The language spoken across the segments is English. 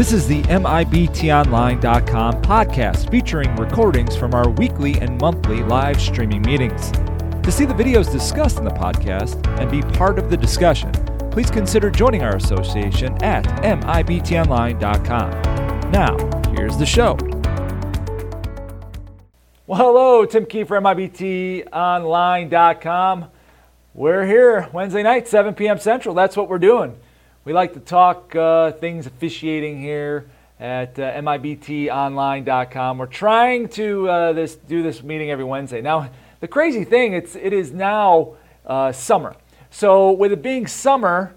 This is the MIBTOnline.com podcast featuring recordings from our weekly and monthly live streaming meetings. To see the videos discussed in the podcast and be part of the discussion, please consider joining our association at MIBTOnline.com. Now, here's the show. Well, hello, Tim Key from MIBTOnline.com. We're here Wednesday night, 7 p.m. Central. That's what we're doing. We like to talk uh, things officiating here at uh, MIBTOnline.com. We're trying to uh, this, do this meeting every Wednesday. Now, the crazy thing, it's, it is now uh, summer. So, with it being summer,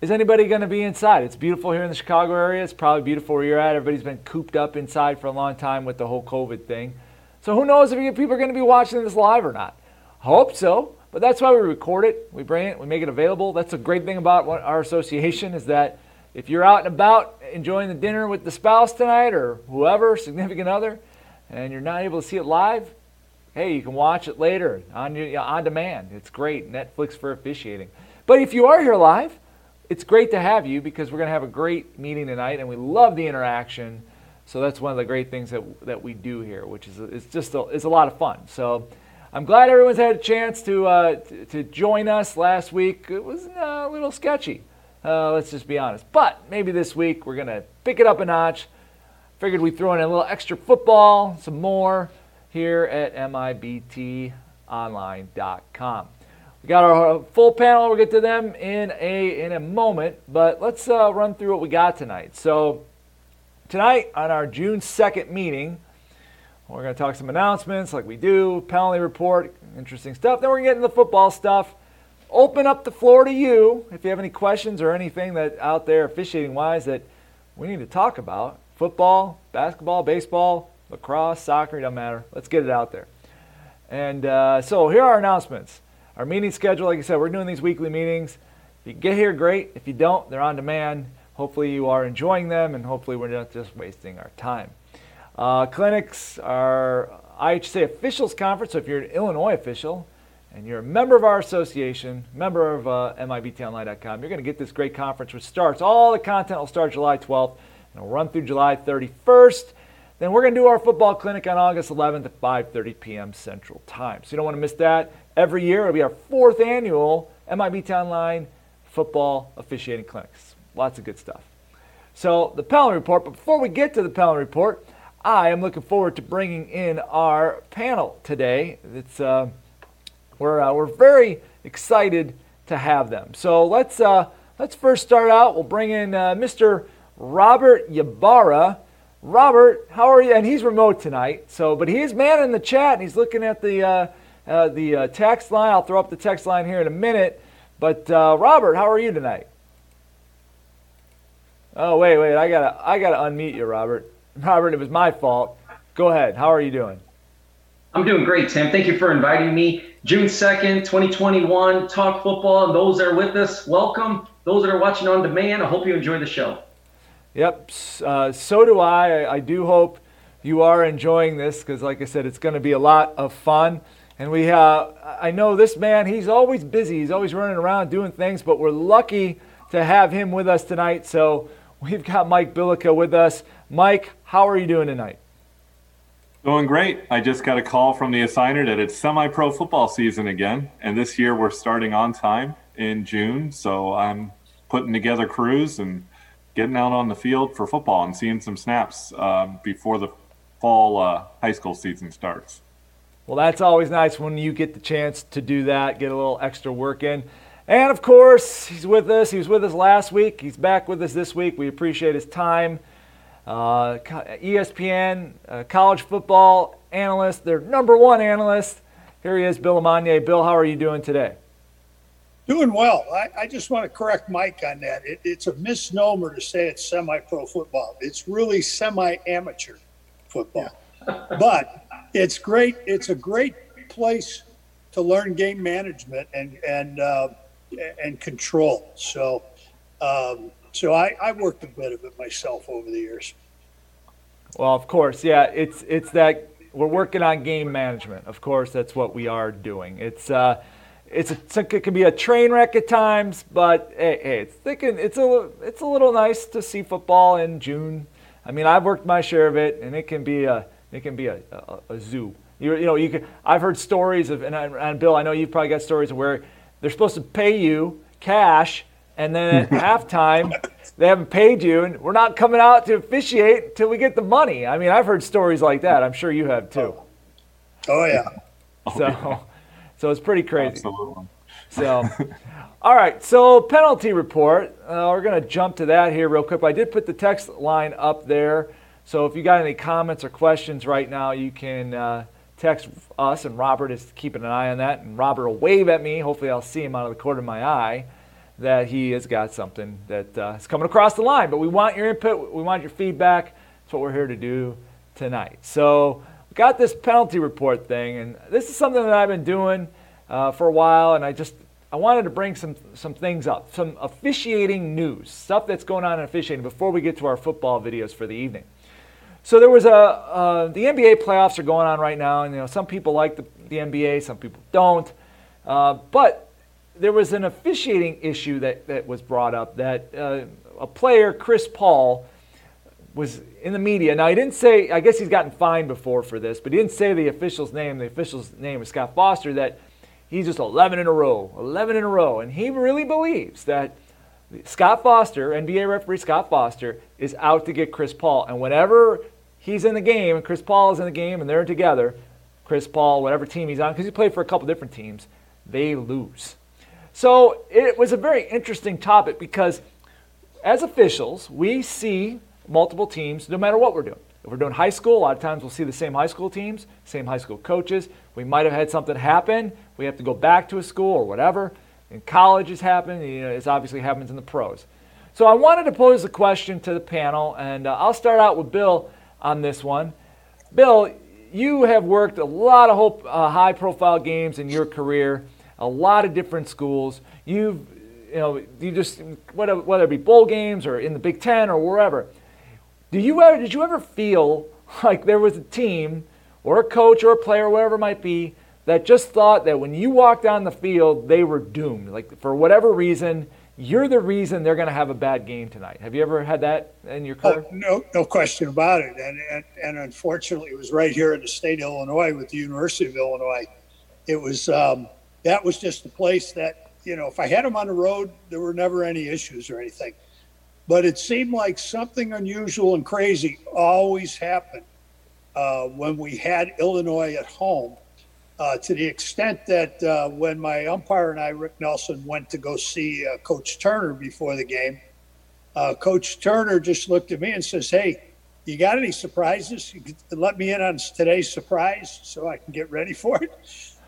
is anybody going to be inside? It's beautiful here in the Chicago area. It's probably beautiful where you're at. Everybody's been cooped up inside for a long time with the whole COVID thing. So, who knows if people are going to be watching this live or not? Hope so. But that's why we record it. We bring it. We make it available. That's a great thing about our association is that if you're out and about enjoying the dinner with the spouse tonight or whoever, significant other, and you're not able to see it live, hey, you can watch it later on on demand. It's great. Netflix for officiating. But if you are here live, it's great to have you because we're going to have a great meeting tonight, and we love the interaction. So that's one of the great things that, that we do here, which is it's just a, it's a lot of fun. So I'm glad everyone's had a chance to, uh, to, to, join us last week. It was uh, a little sketchy, uh, let's just be honest. But maybe this week we're going to pick it up a notch. Figured we'd throw in a little extra football, some more here at MIBTOnline.com. We got our full panel. We'll get to them in a, in a moment, but let's uh, run through what we got tonight. So, tonight on our June 2nd meeting, we're going to talk some announcements like we do, penalty report, interesting stuff. Then we're going to get into the football stuff. Open up the floor to you if you have any questions or anything that out there officiating wise that we need to talk about. Football, basketball, baseball, lacrosse, soccer, doesn't matter. Let's get it out there. And uh, so here are our announcements. Our meeting schedule, like I said, we're doing these weekly meetings. If you get here, great. If you don't, they're on demand. Hopefully you are enjoying them and hopefully we're not just wasting our time. Uh, clinics are IHSA Officials Conference. So if you're an Illinois official and you're a member of our association, member of uh, MIBTOnline.com, you're going to get this great conference which starts. All the content will start July 12th and it'll run through July 31st. Then we're going to do our football clinic on August 11th at 5:30 p.m. Central Time. So you don't want to miss that. Every year it'll be our fourth annual MIBT Online football officiating clinics. Lots of good stuff. So the penalty report. But before we get to the penalty report, I am looking forward to bringing in our panel today. It's, uh, we're, uh, we're very excited to have them. So let's, uh, let's first start out. We'll bring in uh, Mr. Robert Ybarra. Robert, how are you? And he's remote tonight. So, but he is man in the chat, and he's looking at the uh, uh, the uh, text line. I'll throw up the text line here in a minute. But uh, Robert, how are you tonight? Oh wait, wait, I gotta I gotta unmute you, Robert. Robert, it was my fault. Go ahead. How are you doing? I'm doing great, Tim. Thank you for inviting me. June 2nd, 2021, Talk Football. And those that are with us, welcome. Those that are watching on demand, I hope you enjoy the show. Yep. Uh, so do I. I do hope you are enjoying this because, like I said, it's going to be a lot of fun. And we have, I know this man, he's always busy. He's always running around doing things, but we're lucky to have him with us tonight. So we've got Mike Bilica with us. Mike, how are you doing tonight? Doing great. I just got a call from the assigner that it's semi pro football season again. And this year we're starting on time in June. So I'm putting together crews and getting out on the field for football and seeing some snaps uh, before the fall uh, high school season starts. Well, that's always nice when you get the chance to do that, get a little extra work in. And of course, he's with us. He was with us last week. He's back with us this week. We appreciate his time. Uh, ESPN uh, college football analyst, their number one analyst. Here he is, Bill LeMonnier. Bill, how are you doing today? Doing well. I, I just want to correct Mike on that. It, it's a misnomer to say it's semi pro football, it's really semi amateur football. but it's great. It's a great place to learn game management and, and, uh, and control. So, um, so I, I worked a bit of it myself over the years. Well, of course, yeah. It's it's that we're working on game management. Of course, that's what we are doing. It's uh, it's a, it can be a train wreck at times, but hey, hey it's thinking it's a it's a little nice to see football in June. I mean, I've worked my share of it, and it can be a it can be a, a, a zoo. You, you know, you can. I've heard stories of, and, and Bill, I know you've probably got stories of where they're supposed to pay you cash, and then at halftime they haven't paid you, and we're not coming out to officiate until we get the money. I mean, I've heard stories like that. I'm sure you have too. Oh yeah. So, so it's pretty crazy. Absolutely. So, all right. So penalty report. Uh, we're gonna jump to that here real quick. But I did put the text line up there. So if you got any comments or questions right now, you can uh, text us, and Robert is keeping an eye on that. And Robert will wave at me. Hopefully, I'll see him out of the corner of my eye that he has got something that uh, is coming across the line. But we want your input. We want your feedback. That's what we're here to do tonight. So we got this penalty report thing, and this is something that I've been doing uh, for a while, and I just I wanted to bring some some things up, some officiating news, stuff that's going on in officiating before we get to our football videos for the evening. So there was a uh, the NBA playoffs are going on right now, and you know some people like the, the NBA, some people don't. Uh, but there was an officiating issue that, that was brought up that uh, a player, Chris Paul, was in the media. Now he didn't say. I guess he's gotten fined before for this, but he didn't say the official's name. The official's name was Scott Foster. That he's just 11 in a row, 11 in a row, and he really believes that. Scott Foster, NBA referee Scott Foster, is out to get Chris Paul. And whenever he's in the game and Chris Paul is in the game and they're together, Chris Paul, whatever team he's on, because he played for a couple different teams, they lose. So it was a very interesting topic because as officials, we see multiple teams no matter what we're doing. If we're doing high school, a lot of times we'll see the same high school teams, same high school coaches. We might have had something happen. We have to go back to a school or whatever. In college, it's happened. You know, it obviously happens in the pros. So I wanted to pose a question to the panel, and uh, I'll start out with Bill on this one. Bill, you have worked a lot of uh, high profile games in your career, a lot of different schools. You've, you know, you just, whether, whether it be bowl games or in the Big Ten or wherever. Do you ever, did you ever feel like there was a team or a coach or a player, whatever it might be, that just thought that when you walked on the field, they were doomed? Like for whatever reason, you're the reason they're going to have a bad game tonight. Have you ever had that in your career? Oh, no, no question about it. And, and, and unfortunately, it was right here in the state of Illinois with the University of Illinois. It was um, that was just the place that you know if I had them on the road, there were never any issues or anything. But it seemed like something unusual and crazy always happened uh, when we had Illinois at home uh, to the extent that uh, when my umpire and I, Rick Nelson, went to go see uh, Coach Turner before the game, uh, Coach Turner just looked at me and says, "Hey, you got any surprises? Let me in on today's surprise so I can get ready for it."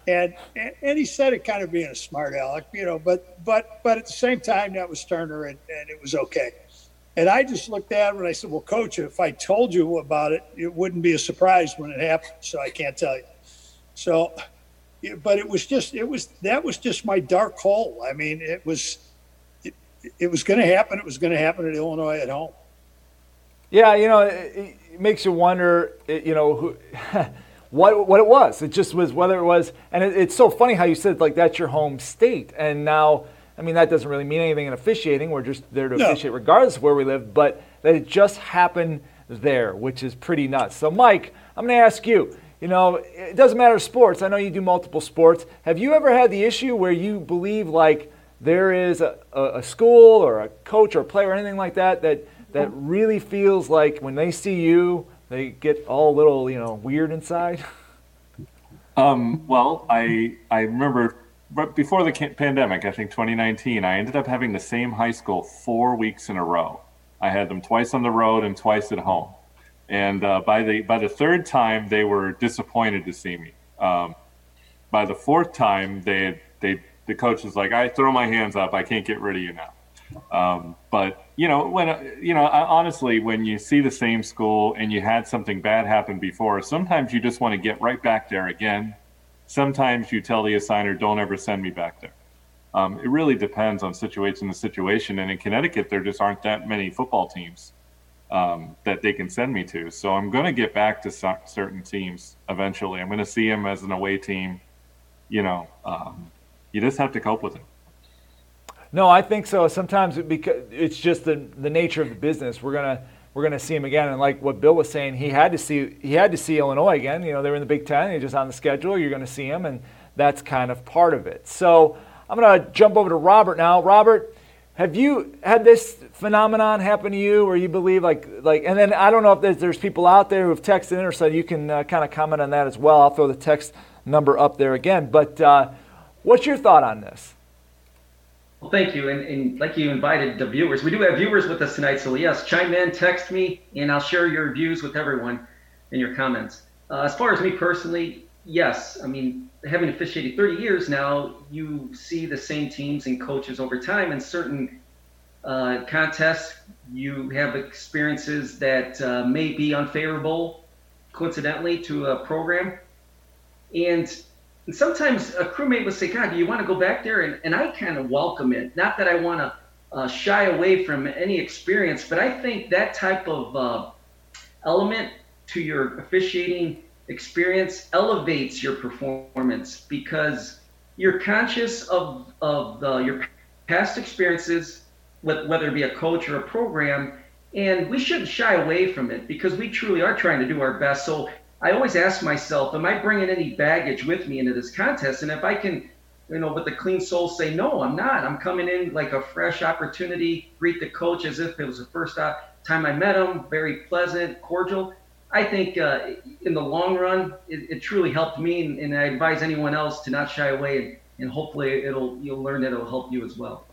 And, and he said it kind of being a smart aleck, you know, but but but at the same time, that was Turner, and, and it was okay. And I just looked at him and I said, "Well, Coach, if I told you about it, it wouldn't be a surprise when it happened. So I can't tell you." So, but it was just it was that was just my dark hole. I mean, it was it, it was going to happen. It was going to happen at Illinois at home. Yeah, you know, it, it makes you wonder. You know, who, what what it was. It just was whether it was, and it, it's so funny how you said like that's your home state, and now. I mean, that doesn't really mean anything in officiating. We're just there to no. officiate regardless of where we live, but that it just happened there, which is pretty nuts. So, Mike, I'm going to ask you you know, it doesn't matter sports. I know you do multiple sports. Have you ever had the issue where you believe like there is a, a, school or a coach or a player or anything like that that that really feels like when they see you, they get all a little you know weird inside? Um, well, I I remember but before the pandemic, I think 2019, I ended up having the same high school four weeks in a row. I had them twice on the road and twice at home. And uh, by the by the third time, they were disappointed to see me. Um, by the fourth time, they they the coach was like, "I throw my hands up. I can't get rid of you now." Um, but you know, when you know, honestly, when you see the same school and you had something bad happen before, sometimes you just want to get right back there again. Sometimes you tell the assigner, "Don't ever send me back there." Um, it really depends on situation to situation. And in Connecticut, there just aren't that many football teams um, that they can send me to. So I'm going to get back to certain teams eventually. I'm going to see them as an away team, you know, um, you just have to cope with it. No, I think so. Sometimes it because it's just the the nature of the business. We're gonna we're gonna see him again, and like what Bill was saying, he had to see he had to see Illinois again. You know, they were in the Big Ten. He's just on the schedule. You're gonna see him, and that's kind of part of it. So I'm gonna jump over to Robert now. Robert, have you had this phenomenon happen to you, where you believe like like? And then I don't know if there's, there's people out there who have texted in, or so you can uh, kind of comment on that as well. I'll throw the text number up there again. But uh, what's your thought on this? Well, thank you. And, and like you invited the viewers, we do have viewers with us tonight. So, yes, chime in, text me, and I'll share your views with everyone in your comments. Uh, as far as me personally, yes. I mean, having officiated 30 years now, you see the same teams and coaches over time. In certain uh, contests, you have experiences that uh, may be unfavorable, coincidentally, to a program. And sometimes a crewmate would say, God, do you want to go back there? And, and I kind of welcome it. Not that I want to uh, shy away from any experience, but I think that type of uh, element to your officiating experience elevates your performance because you're conscious of, of the, your past experiences, whether it be a coach or a program, and we shouldn't shy away from it because we truly are trying to do our best. So I always ask myself, am I bringing any baggage with me into this contest? And if I can, you know, with a clean soul say, no, I'm not. I'm coming in like a fresh opportunity, greet the coach as if it was the first uh, time I met him, very pleasant, cordial. I think uh, in the long run, it, it truly helped me, and, and, I advise anyone else to not shy away, and, and hopefully it'll you'll learn that it'll help you as well.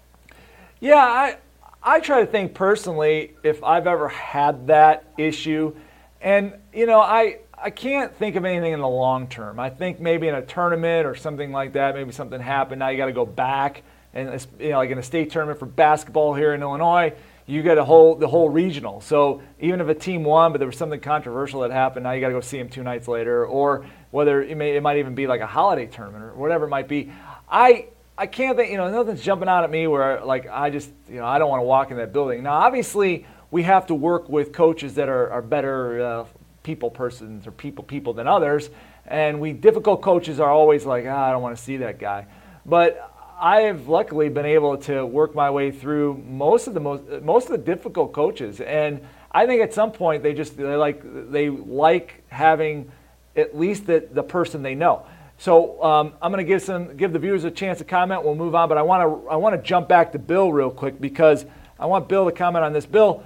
Yeah, I I try to think personally if I've ever had that issue, and you know I I can't think of anything in the long term. I think maybe in a tournament or something like that, maybe something happened. Now you got to go back and you know, like in a state tournament for basketball here in Illinois, you get a whole the whole regional. So even if a team won, but there was something controversial that happened, now you got to go see them two nights later, or whether it may it might even be like a holiday tournament or whatever it might be. I I can't think you know nothing's jumping out at me where like I just you know I don't want to walk in that building. Now obviously we have to work with coaches that are, are better uh, people persons or people people than others. And we difficult coaches are always like, ah, I don't want to see that guy. But I have luckily been able to work my way through most of the most most of the difficult coaches, and I think at some point they just they like they like having at least the, the person they know. So um, I'm going to give some give the viewers a chance to comment. We'll move on, but I want to I want to jump back to Bill real quick because I want Bill to comment on this. Bill,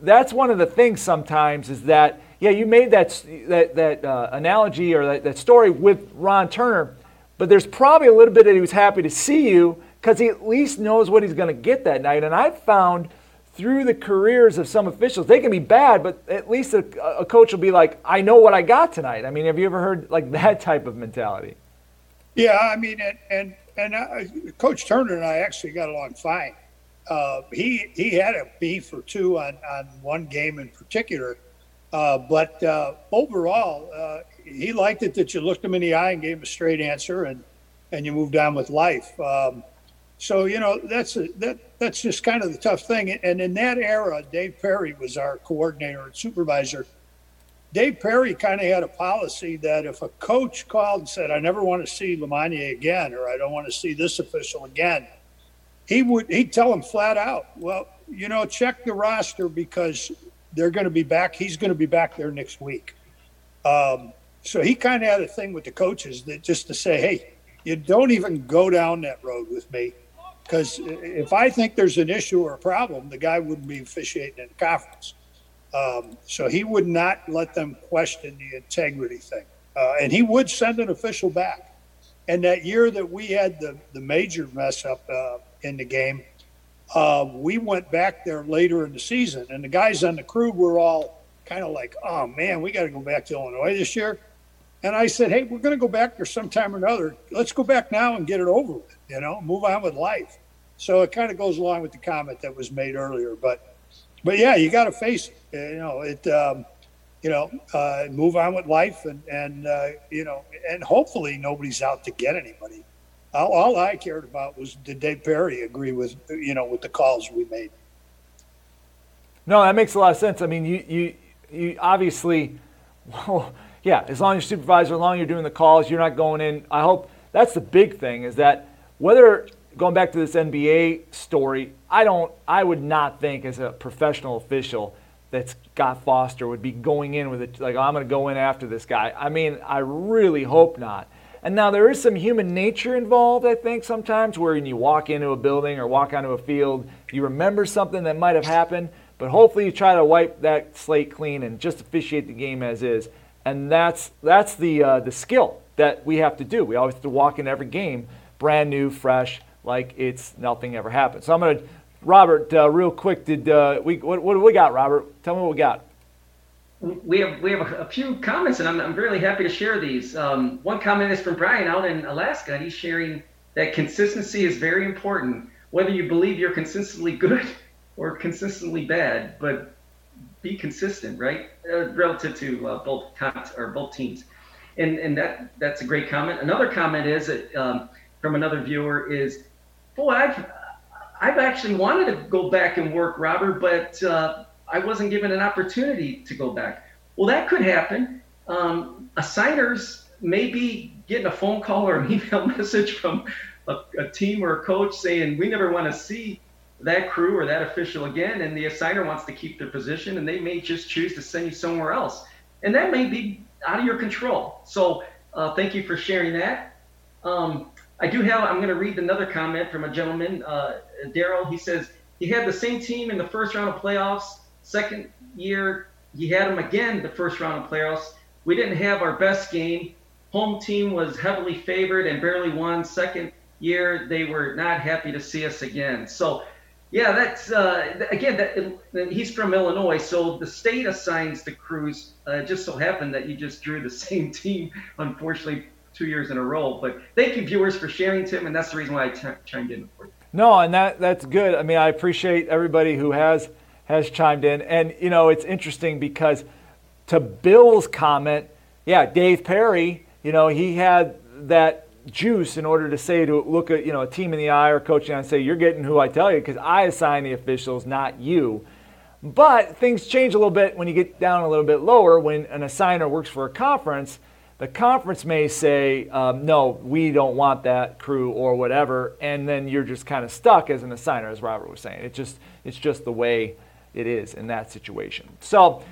that's one of the things sometimes is that yeah, you made that, that, that uh, analogy or that, that story with Ron Turner, but there's probably a little bit that he was happy to see you because he at least knows what he's going to get that night. And I've found through the careers of some officials, they can be bad, but at least a, a coach will be like, I know what I got tonight. I mean, have you ever heard like that type of mentality? Yeah, I mean, and and, and Coach Turner and I actually got along fine. Uh, he he had a beef or two on on one game in particular uh, but uh, overall, uh, he liked it that you looked him in the eye and gave him a straight answer, and and you moved on with life. Um, so you know that's a, that that's just kind of the tough thing. And in that era, Dave Parry was our coordinator and supervisor. Dave Parry kind of had a policy that if a coach called and said, "I never want to see LeMonnier again," or "I don't want to see this official again," he would he'd tell him flat out, "Well, you know, check the roster because they're going to be back. He's going to be back there next week. Um, so he kind of had a thing with the coaches that just to say, hey, you don't even go down that road with me. Because if I think there's an issue or a problem, the guy wouldn't be officiating in the conference. Um, so he would not let them question the integrity thing. Uh, and he would send an official back. And that year that we had the, the major mess up uh, in the game, uh, we went back there later in the season, and the guys on the crew were all kind of like, "Oh man, we got to go back to Illinois this year." And I said, "Hey, we're going to go back there sometime or another. Let's go back now and get it over with. You know, move on with life." So it kind of goes along with the comment that was made earlier, but but yeah, you got to face it. You know, it. Um, you know, uh, move on with life, and and uh, you know, and hopefully nobody's out to get anybody all, all I cared about was did Dave Parry agree with you know with the calls we made. No, that makes a lot of sense. I mean, you you you obviously, well, yeah. As long as you're supervisor, as long as you're doing the calls, you're not going in. I hope that's the big thing is that whether going back to this NBA story, I don't, I would not think as a professional official that Scott Foster would be going in with it like I'm going to go in after this guy. I mean, I really hope not. And now there is some human nature involved, I think, sometimes where when you walk into a building or walk onto a field, you remember something that might have happened, but hopefully you try to wipe that slate clean and just officiate the game as is. And that's that's the uh, the skill that we have to do. We always have to walk in every game brand new, fresh, like it's nothing ever happened. So I'm going to, Robert, uh, real quick, did uh, we what, what do we got, Robert? Tell me what we got we have we have a, few comments, and I'm, I'm really happy to share these. Um, one comment is from Brian out in Alaska, and he's sharing that consistency is very important, whether you believe you're consistently good or consistently bad, but be consistent, right? Uh, relative to uh, both or both teams, and and that that's a great comment. Another comment is that, um, from another viewer is, boy, I've I've actually wanted to go back and work, Robert, but uh, I wasn't given an opportunity to go back. Well, that could happen. Um, assigners may be getting a phone call or an email message from a, a team or a coach saying, we never want to see that crew or that official again. And the assigner wants to keep their position and they may just choose to send you somewhere else. And that may be out of your control. So uh, thank you for sharing that. Um, I do have, I'm going to read another comment from a gentleman, uh, Daryl. He says, he had the same team in the first round of playoffs Second year, he had them again the first round of playoffs. We didn't have our best game. Home team was heavily favored and barely won. Second year, they were not happy to see us again. So, yeah, that's uh, again. That, he's from Illinois, so the state assigns the crews. Uh, just so happened that you just drew the same team, unfortunately, two years in a row. But thank you, viewers, for sharing, Tim, and that's the reason why I t- chimed in. No, and that that's good. I mean, I appreciate everybody who has has chimed in. And, you know, it's interesting because to Bill's comment, yeah, Dave Parry, you know, he had that juice in order to say to look at, you know, a team in the eye or coaching and say, you're getting who I tell you because I assign the officials, not you. But things change a little bit when you get down a little bit lower when an assigner works for a conference the conference may say, um, no, we don't want that crew or whatever, and then you're just kind of stuck as an assigner, as Robert was saying. It just, it's just the way it is in that situation. So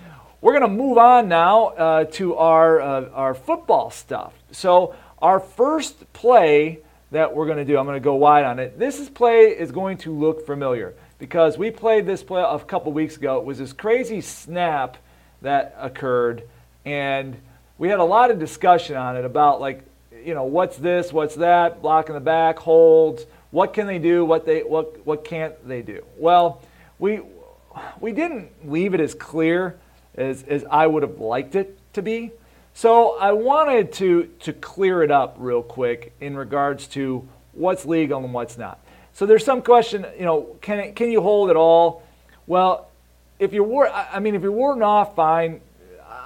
we're going to move on now uh, to our, uh, our football stuff. So our first play that we're going to do, I'm going to go wide on it. This play is going to look familiar because we played this play a couple weeks ago. It was this crazy snap that occurred, and we had a lot of discussion on it about like, you know, what's this, what's that, blocking the back, holds, what can they do, what they what what can't they do? Well, we we didn't leave it as clear as, as I would have liked it to be. So I wanted to, to clear it up real quick in regards to what's legal and what's not. So there's some question, you know, can, it, can you hold it all? Well, if you're, I mean, if you're warding off, fine.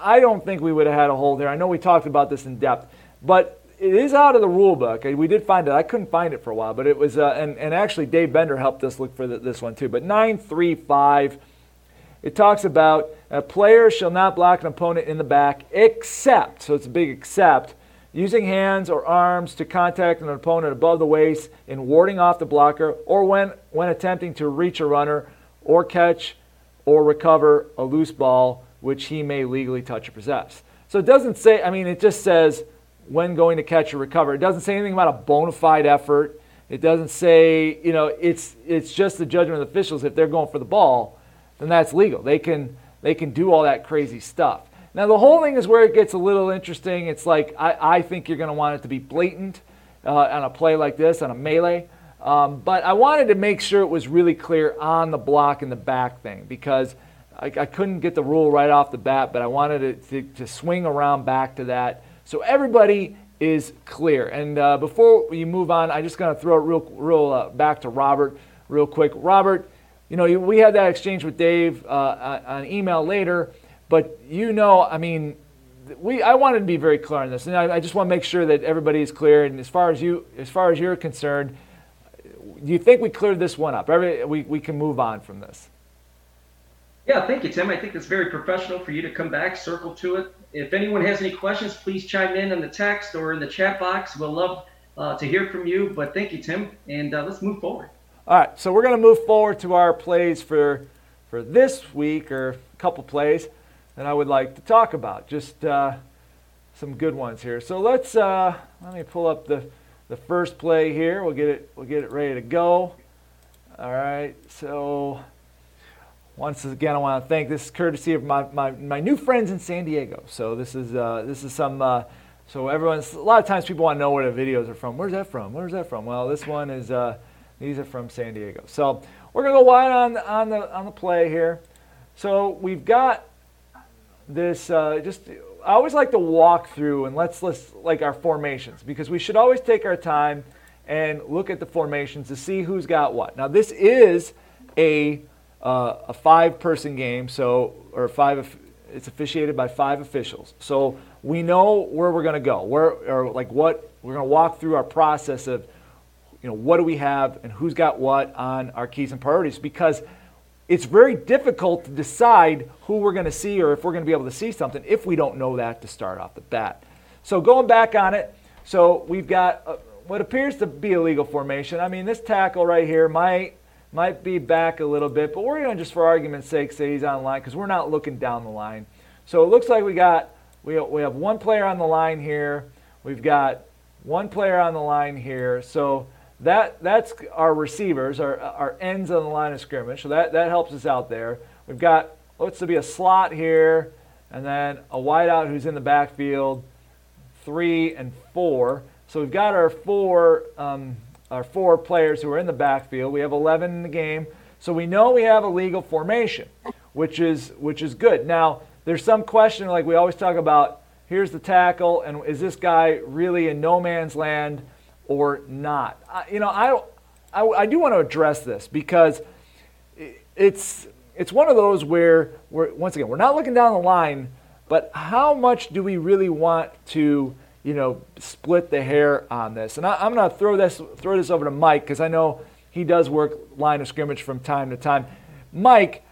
I don't think we would have had a hold there. I know we talked about this in depth, but it is out of the rule book. We did find it. I couldn't find it for a while, but it was, uh, and, and actually Dave Bender helped us look for the, this one too. But 935, it talks about a player shall not block an opponent in the back except, so it's a big except, using hands or arms to contact an opponent above the waist in warding off the blocker or when, when attempting to reach a runner or catch or recover a loose ball which he may legally touch or possess. So it doesn't say, I mean, it just says when going to catch or recover. It doesn't say anything about a bona fide effort. It doesn't say, you know, it's it's just the judgment of the officials. If they're going for the ball, then that's legal. They can they can do all that crazy stuff. Now the whole thing is where it gets a little interesting. It's like I, I think you're going to want it to be blatant uh, on a play like this on a melee. Um, but I wanted to make sure it was really clear on the block and the back thing because I, I couldn't get the rule right off the bat. But I wanted it to, to swing around back to that so everybody is clear. And uh, before you move on, I'm just going to throw it real, real uh, back to Robert real quick. Robert, you know, we had that exchange with Dave uh, on email later, but you know, I mean, we I wanted to be very clear on this, and I, I just want to make sure that everybody is clear. And as far as you, as far as you're concerned, do you think we cleared this one up? Every, we, we can move on from this. Yeah, thank you, Tim. I think it's very professional for you to come back, circle to it. If anyone has any questions, please chime in in the text or in the chat box. We'll love uh, to hear from you. But thank you, Tim, and uh, let's move forward. All right, so we're going to move forward to our plays for for this week, or a couple plays that I would like to talk about. Just uh, some good ones here. So let's uh, let me pull up the the first play here. We'll get it we'll get it ready to go. All right, so once again, I want to thank this is courtesy of my, my, my new friends in San Diego. So this is uh, this is some uh, so everyone's a lot of times people want to know where the videos are from. Where's that from? Where's that from? Well, this one is uh, these are from San Diego. So we're gonna go wide on on the on the play here. So we've got this uh, just I always like to walk through and let's let's like our formations because we should always take our time and look at the formations to see who's got what. Now this is a uh, a five person game, so or five it's officiated by five officials. So we know where we're going to go. Where or like what we're going to walk through our process of you know what do we have and who's got what on our keys and priorities because it's very difficult to decide who we're going to see or if we're going to be able to see something if we don't know that to start off the bat. So going back on it, so we've got uh, what appears to be a legal formation. I mean, this tackle right here might might be back a little bit, but we're going to just for argument's sake say he's on line because we're not looking down the line. So it looks like we got we, we have one player on the line here. We've got one player on the line here. So that that's our receivers, our, our ends on the line of scrimmage. So that, that helps us out there. We've got looks to be a slot here, and then a wideout who's in the backfield, three and four. So we've got our four um, our four players who are in the backfield. We have 11 in the game, so we know we have a legal formation, which is which is good. Now there's some question like we always talk about. Here's the tackle, and is this guy really in no man's land? Or not. I, you know, I, I, I do want to address this because it's it's one of those where we're once again we're not looking down the line, but how much do we really want to you know split the hair on this? And I, am going to throw this throw this over to Mike because I know he does work line of scrimmage from time to time. Mike,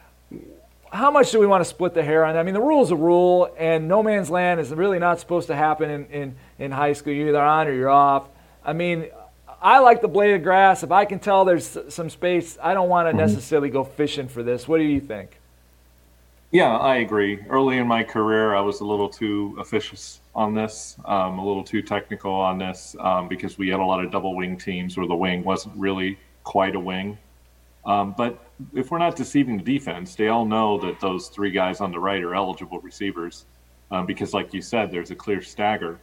how much do we want to split the hair on? I mean, the rule is a rule, and no man's land is really not supposed to happen in, in, in high school. You're either on or you're off. I mean, I like the blade of grass. If I can tell there's some space, I don't want to mm-hmm. necessarily go fishing for this. What do you think? Yeah, I agree. Early in my career, I was a little too officious on this, um, a little too technical on this, um, because we had a lot of double wing teams where the wing wasn't really quite a wing. Um, but if we're not deceiving the defense, they all know that those three guys on the right are eligible receivers, um, because, like you said, there's a clear stagger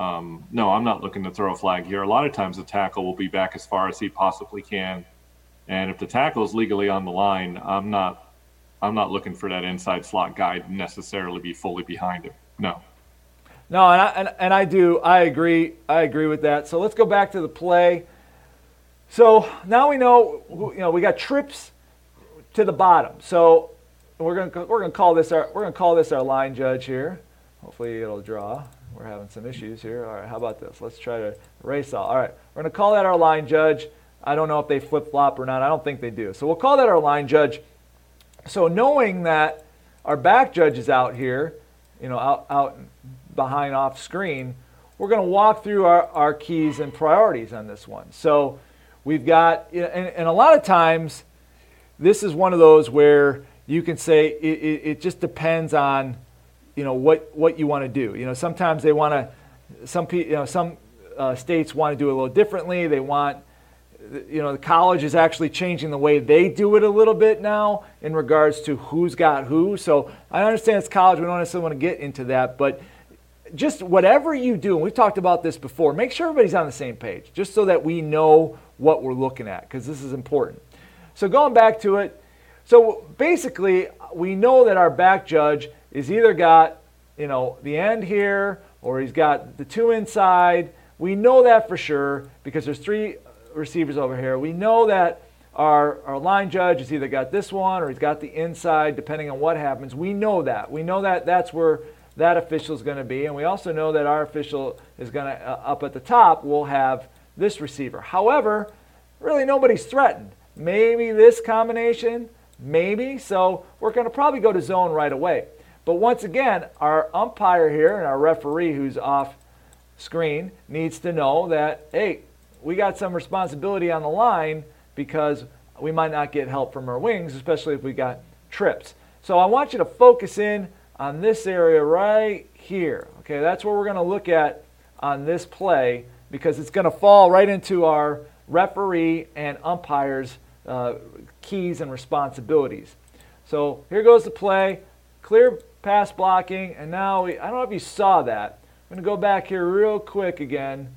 um, no, I'm not looking to throw a flag here. A lot of times the tackle will be back as far as he possibly can, and if the tackle is legally on the line, I'm not I'm not looking for that inside slot guy necessarily be fully behind him. No. No, and I, and, and I do. I agree. I agree with that. So let's go back to the play. So now we know, you know, we got trips to the bottom. So we're gonna we're gonna call this our we're gonna call this our line judge here. Hopefully it'll draw. We're having some issues here. All right, how about this? Let's try to erase all. All right, we're going to call that our line judge. I don't know if they flip flop or not. I don't think they do. So we'll call that our line judge. So knowing that our back judge is out here, you know, out, out behind off screen, we're going to walk through our, our keys and priorities on this one. So we've got, and, and a lot of times, this is one of those where you can say it, it, it just depends on you know what what you want to do. You know, sometimes they want to. Some you know some uh, states want to do it a little differently. They want you know the college is actually changing the way they do it a little bit now in regards to who's got who. So I understand it's college. We don't necessarily want to get into that, but just whatever you do, and we've talked about this before, make sure everybody's on the same page, just so that we know what we're looking at, because this is important. So going back to it, so basically, we know that our back judge is either got, you know, the end here or he's got the two inside. We know that for sure because there's three receivers over here. We know that our, our line judge has either got this one or he's got the inside, depending on what happens. We know that. We know that that's where that official is going to be. And we also know that our official is going to, uh, up at the top, will have this receiver. However, really nobody's threatened. Maybe this combination, maybe. So we're going to probably go to zone right away. But once again, our umpire here and our referee who's off screen needs to know that, hey, we got some responsibility on the line because we might not get help from our wings, especially if we got trips. So I want you to focus in on this area right here. Okay, that's where we're going to look at on this play because it's going to fall right into our referee and umpires uh, keys and responsibilities. So here goes the play, clear pass blocking, and now we, I don't know if you saw that. I'm going to go back here real quick again.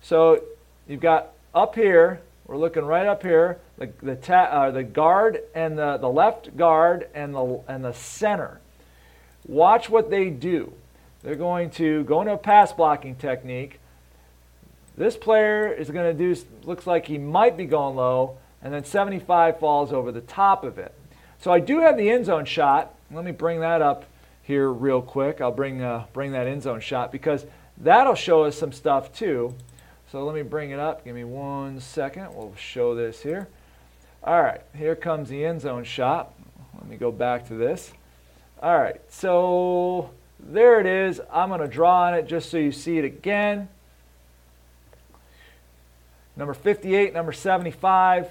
So you've got up here, we're looking right up here, the, the, ta- uh, the guard and the, the left guard and the, and the center. Watch what they do. They're going to go into a pass blocking technique. This player is going to do, looks like he might be going low, and then 75 falls over the top of it. So I do have the end zone shot. Let me bring that up here real quick. I'll bring, uh, bring that end zone shot because that'll show us some stuff too. So let me bring it up. Give me one second. We'll show this here. All right, here comes the end zone shot. Let me go back to this. All right, so there it is. I'm going to draw on it just so you see it again. Number 58, number 75.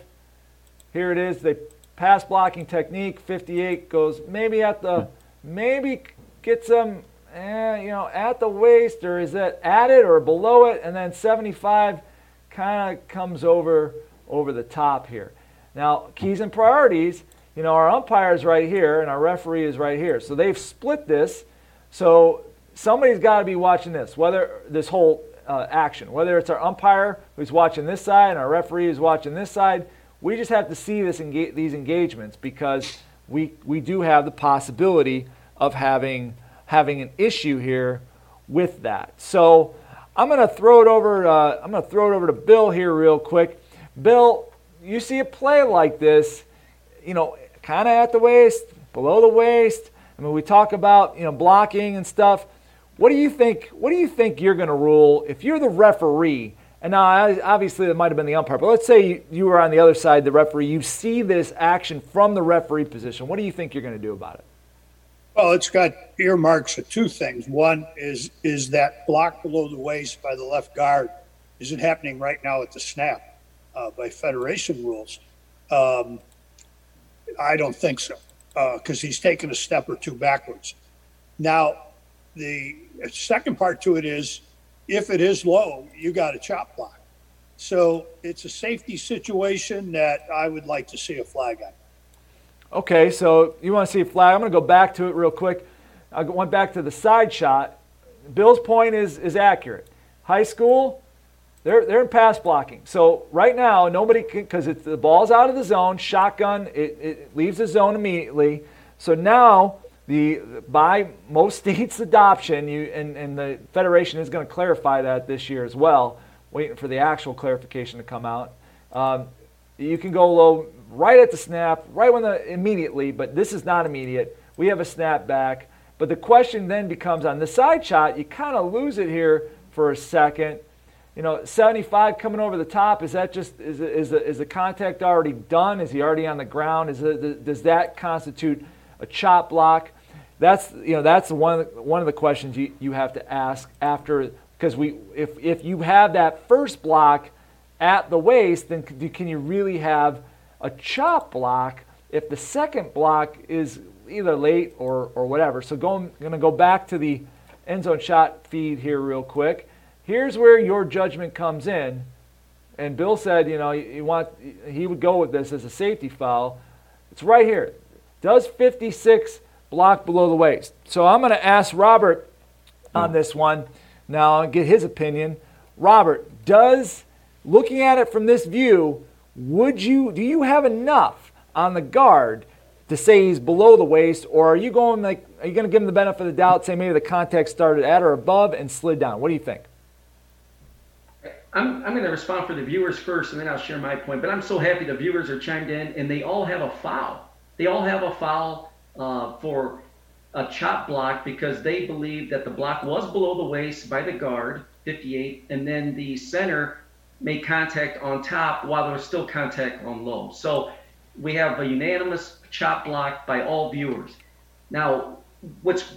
Here it is. The pass blocking technique. 58 goes maybe at the, maybe gets them, eh, you know, at the waist, or is that at it or below it? And then 75 kind of comes over over the top here. Now, keys and priorities. You know, our umpire is right here, and our referee is right here. So they've split this. So somebody's got to be watching this, whether this whole uh, action, whether it's our umpire who's watching this side and our referee who's watching this side. We just have to see this enga- these engagements because we we do have the possibility of having having an issue here with that. So I'm going to throw it over. Uh, I'm going to throw it over to Bill here real quick. Bill, you see a play like this, you know, kind of at the waist, below the waist. I mean, we talk about you know blocking and stuff. What do you think? What do you think you're going to rule if you're the referee? And now, obviously, it might have been the umpire, but let's say you were on the other side, the referee. You see this action from the referee position. What do you think you're going to do about it? Well, it's got earmarks of two things. One is is that block below the waist by the left guard. Is it happening right now at the snap uh, by federation rules? Um, I don't think so because uh, he's taken a step or two backwards. Now, the second part to it is if it is low, you got a chop block. So it's a safety situation that I would like to see a flag on. Okay, so you want to see a flag. I'm going to go back to it real quick. I went back to the side shot. Bill's point is, is accurate. High school, they're, they're in pass blocking. So right now, nobody can, because the ball's out of the zone, shotgun, it, it leaves the zone immediately. So now, the by most states' adoption, you, and, and the Federation is going to clarify that this year as well, waiting for the actual clarification to come out. Um, you can go low right at the snap, right when the immediately, but this is not immediate. We have a snap back. But the question then becomes on the side shot, you kind of lose it here for a second. You know, 75 coming over the top, is that just, is, is, the, is the contact already done? Is he already on the ground? Is does that constitute a chop block? That's, you know, that's one of the, one of the questions you, you have to ask after, because we, if, if you have that first block at the waist, then can you really have a chop block if the second block is either late or, or whatever. So going, going to go back to the end zone shot feed here real quick. Here's where your judgment comes in. And Bill said, you know, you want he would go with this as a safety foul. It's right here. Does 56 block below the waist? So I'm going to ask Robert on hmm. this one now and get his opinion. Robert, does looking at it from this view, would you do you have enough on the guard to say he's below the waist, or are you going like are you going to give him the benefit of the doubt, say maybe the contact started at or above and slid down? What do you think? I'm, I'm going to respond for the viewers first, and then I'll share my point. But I'm so happy the viewers are chimed in, and they all have a foul. They all have a foul uh, for a chop block because they believe that the block was below the waist by the guard, 58, and then the center made contact on top while there was still contact on low. So we have a unanimous chop block by all viewers. Now, what's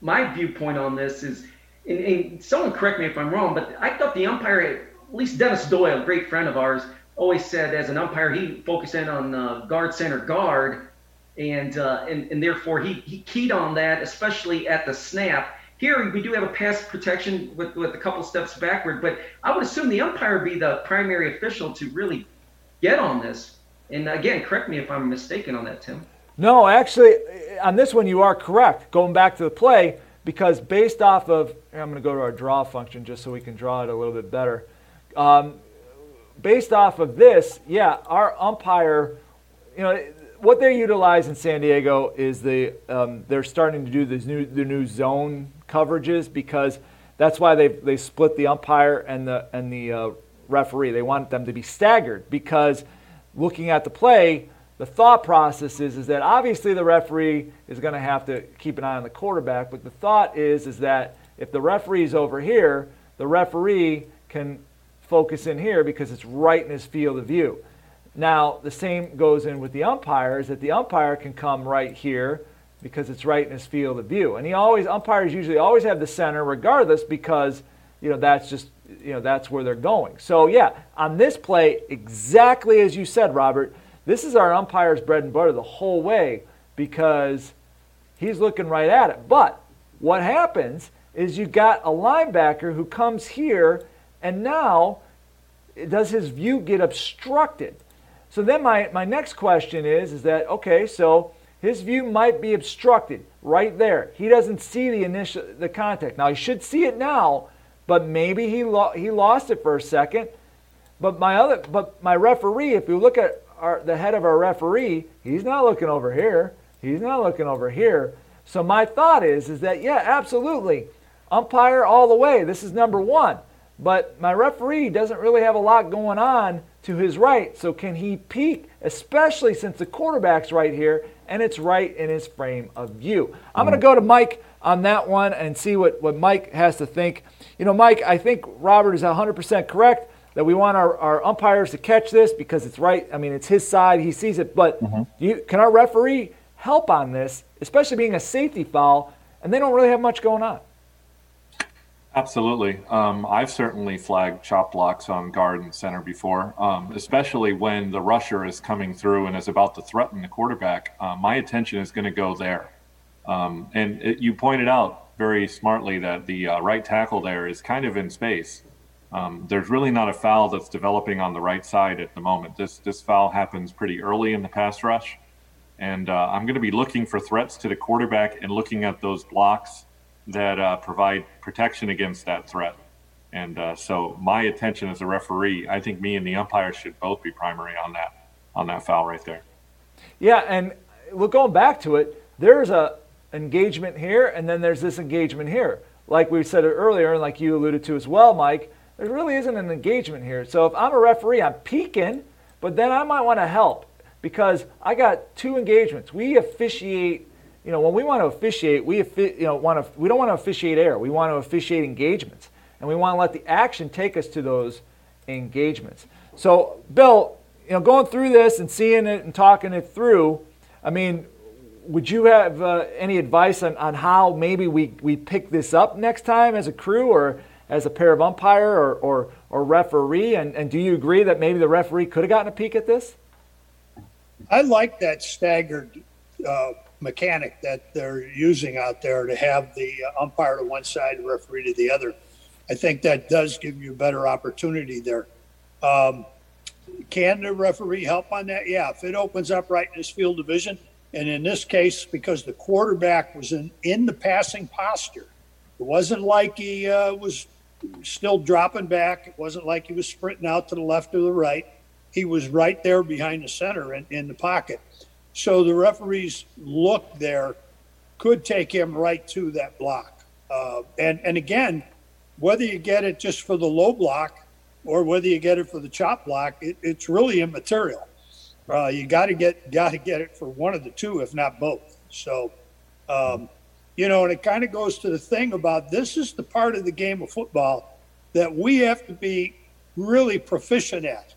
my viewpoint on this is and, and someone correct me if I'm wrong, but I thought the umpire, at least Dennis Doyle, a great friend of ours, always said as an umpire he focused in on uh, guard center guard, and, uh, and and therefore he he keyed on that, especially at the snap. Here we do have a pass protection with, with a couple steps backward, but I would assume the umpire be the primary official to really get on this. And again, correct me if I'm mistaken on that, Tim. No, actually, on this one you are correct. Going back to the play, because based off of, I'm going to go to our draw function just so we can draw it a little bit better. Um, based off of this, yeah, our umpire, you know, what they utilize in San Diego is the um, they're starting to do these new the new zone coverages because that's why they they split the umpire and the and the uh, referee. They want them to be staggered because looking at the play, the thought process is, is that obviously the referee is going to have to keep an eye on the quarterback, but the thought is is that if the referee is over here, the referee can focus in here because it's right in his field of view. Now, the same goes in with the umpires that the umpire can come right here because it's right in his field of view. And he always umpires usually always have the center regardless because you know that's just you know that's where they're going. So yeah, on this play exactly as you said, Robert, this is our umpire's bread and butter the whole way because he's looking right at it. But what happens is you got a linebacker who comes here and now does his view get obstructed? So then my, my next question is, is that, okay, so his view might be obstructed right there. He doesn't see the initial, the contact. Now he should see it now, but maybe he, lo- he lost it for a second. But my other, but my referee, if you look at our, the head of our referee, he's not looking over here. He's not looking over here. So my thought is, is that yeah, absolutely, umpire all the way. This is number one. But my referee doesn't really have a lot going on to his right. So can he peek, especially since the quarterback's right here and it's right in his frame of view? I'm going to go to Mike on that one and see what, what Mike has to think. You know, Mike, I think Robert is 100% correct that we want our, our umpires to catch this because it's right. I mean, it's his side. He sees it. But mm-hmm. you, can our referee help on this, especially being a safety foul, and they don't really have much going on? Absolutely. Um, I've certainly flagged chop blocks on guard and center before, um, especially when the rusher is coming through and is about to threaten the quarterback. Uh, my attention is going to go there. Um, and it, you pointed out very smartly that the uh, right tackle there is kind of in space. Um, there's really not a foul that's developing on the right side at the moment. This this foul happens pretty early in the pass rush, and uh, I'm going to be looking for threats to the quarterback and looking at those blocks that uh, provide protection against that threat. And uh, so my attention as a referee, I think me and the umpire should both be primary on that on that foul right there. Yeah, and look going back to it, there's a engagement here, and then there's this engagement here. Like we said earlier, and like you alluded to as well, Mike there really isn't an engagement here. So if I'm a referee, I'm peeking, but then I might want to help because I got two engagements. We officiate, you know, when we want to officiate, we you know want to we don't want to officiate air. We want to officiate engagements, and we want to let the action take us to those engagements. So, Bill, you know, going through this and seeing it and talking it through, I mean, would you have uh, any advice on, on how maybe we, we pick this up next time as a crew or as a pair of umpire or, or, or referee? And, and do you agree that maybe the referee could have gotten a peek at this? I like that staggered uh, mechanic that they're using out there to have the uh, umpire to one side, referee to the other. I think that does give you a better opportunity there. Um, can the referee help on that? Yeah, if it opens up right in his field division, and in this case, because the quarterback was in, in the passing posture, it wasn't like he uh, was still dropping back. It wasn't like he was sprinting out to the left or the right. He was right there behind the center in, in the pocket. So the referee's look there could take him right to that block. Uh, and, and again, whether you get it just for the low block or whether you get it for the chop block, it, it's really immaterial. Uh, you got to get got to get it for one of the two, if not both. So, um, you know, and it kind of goes to the thing about this is the part of the game of football that we have to be really proficient at.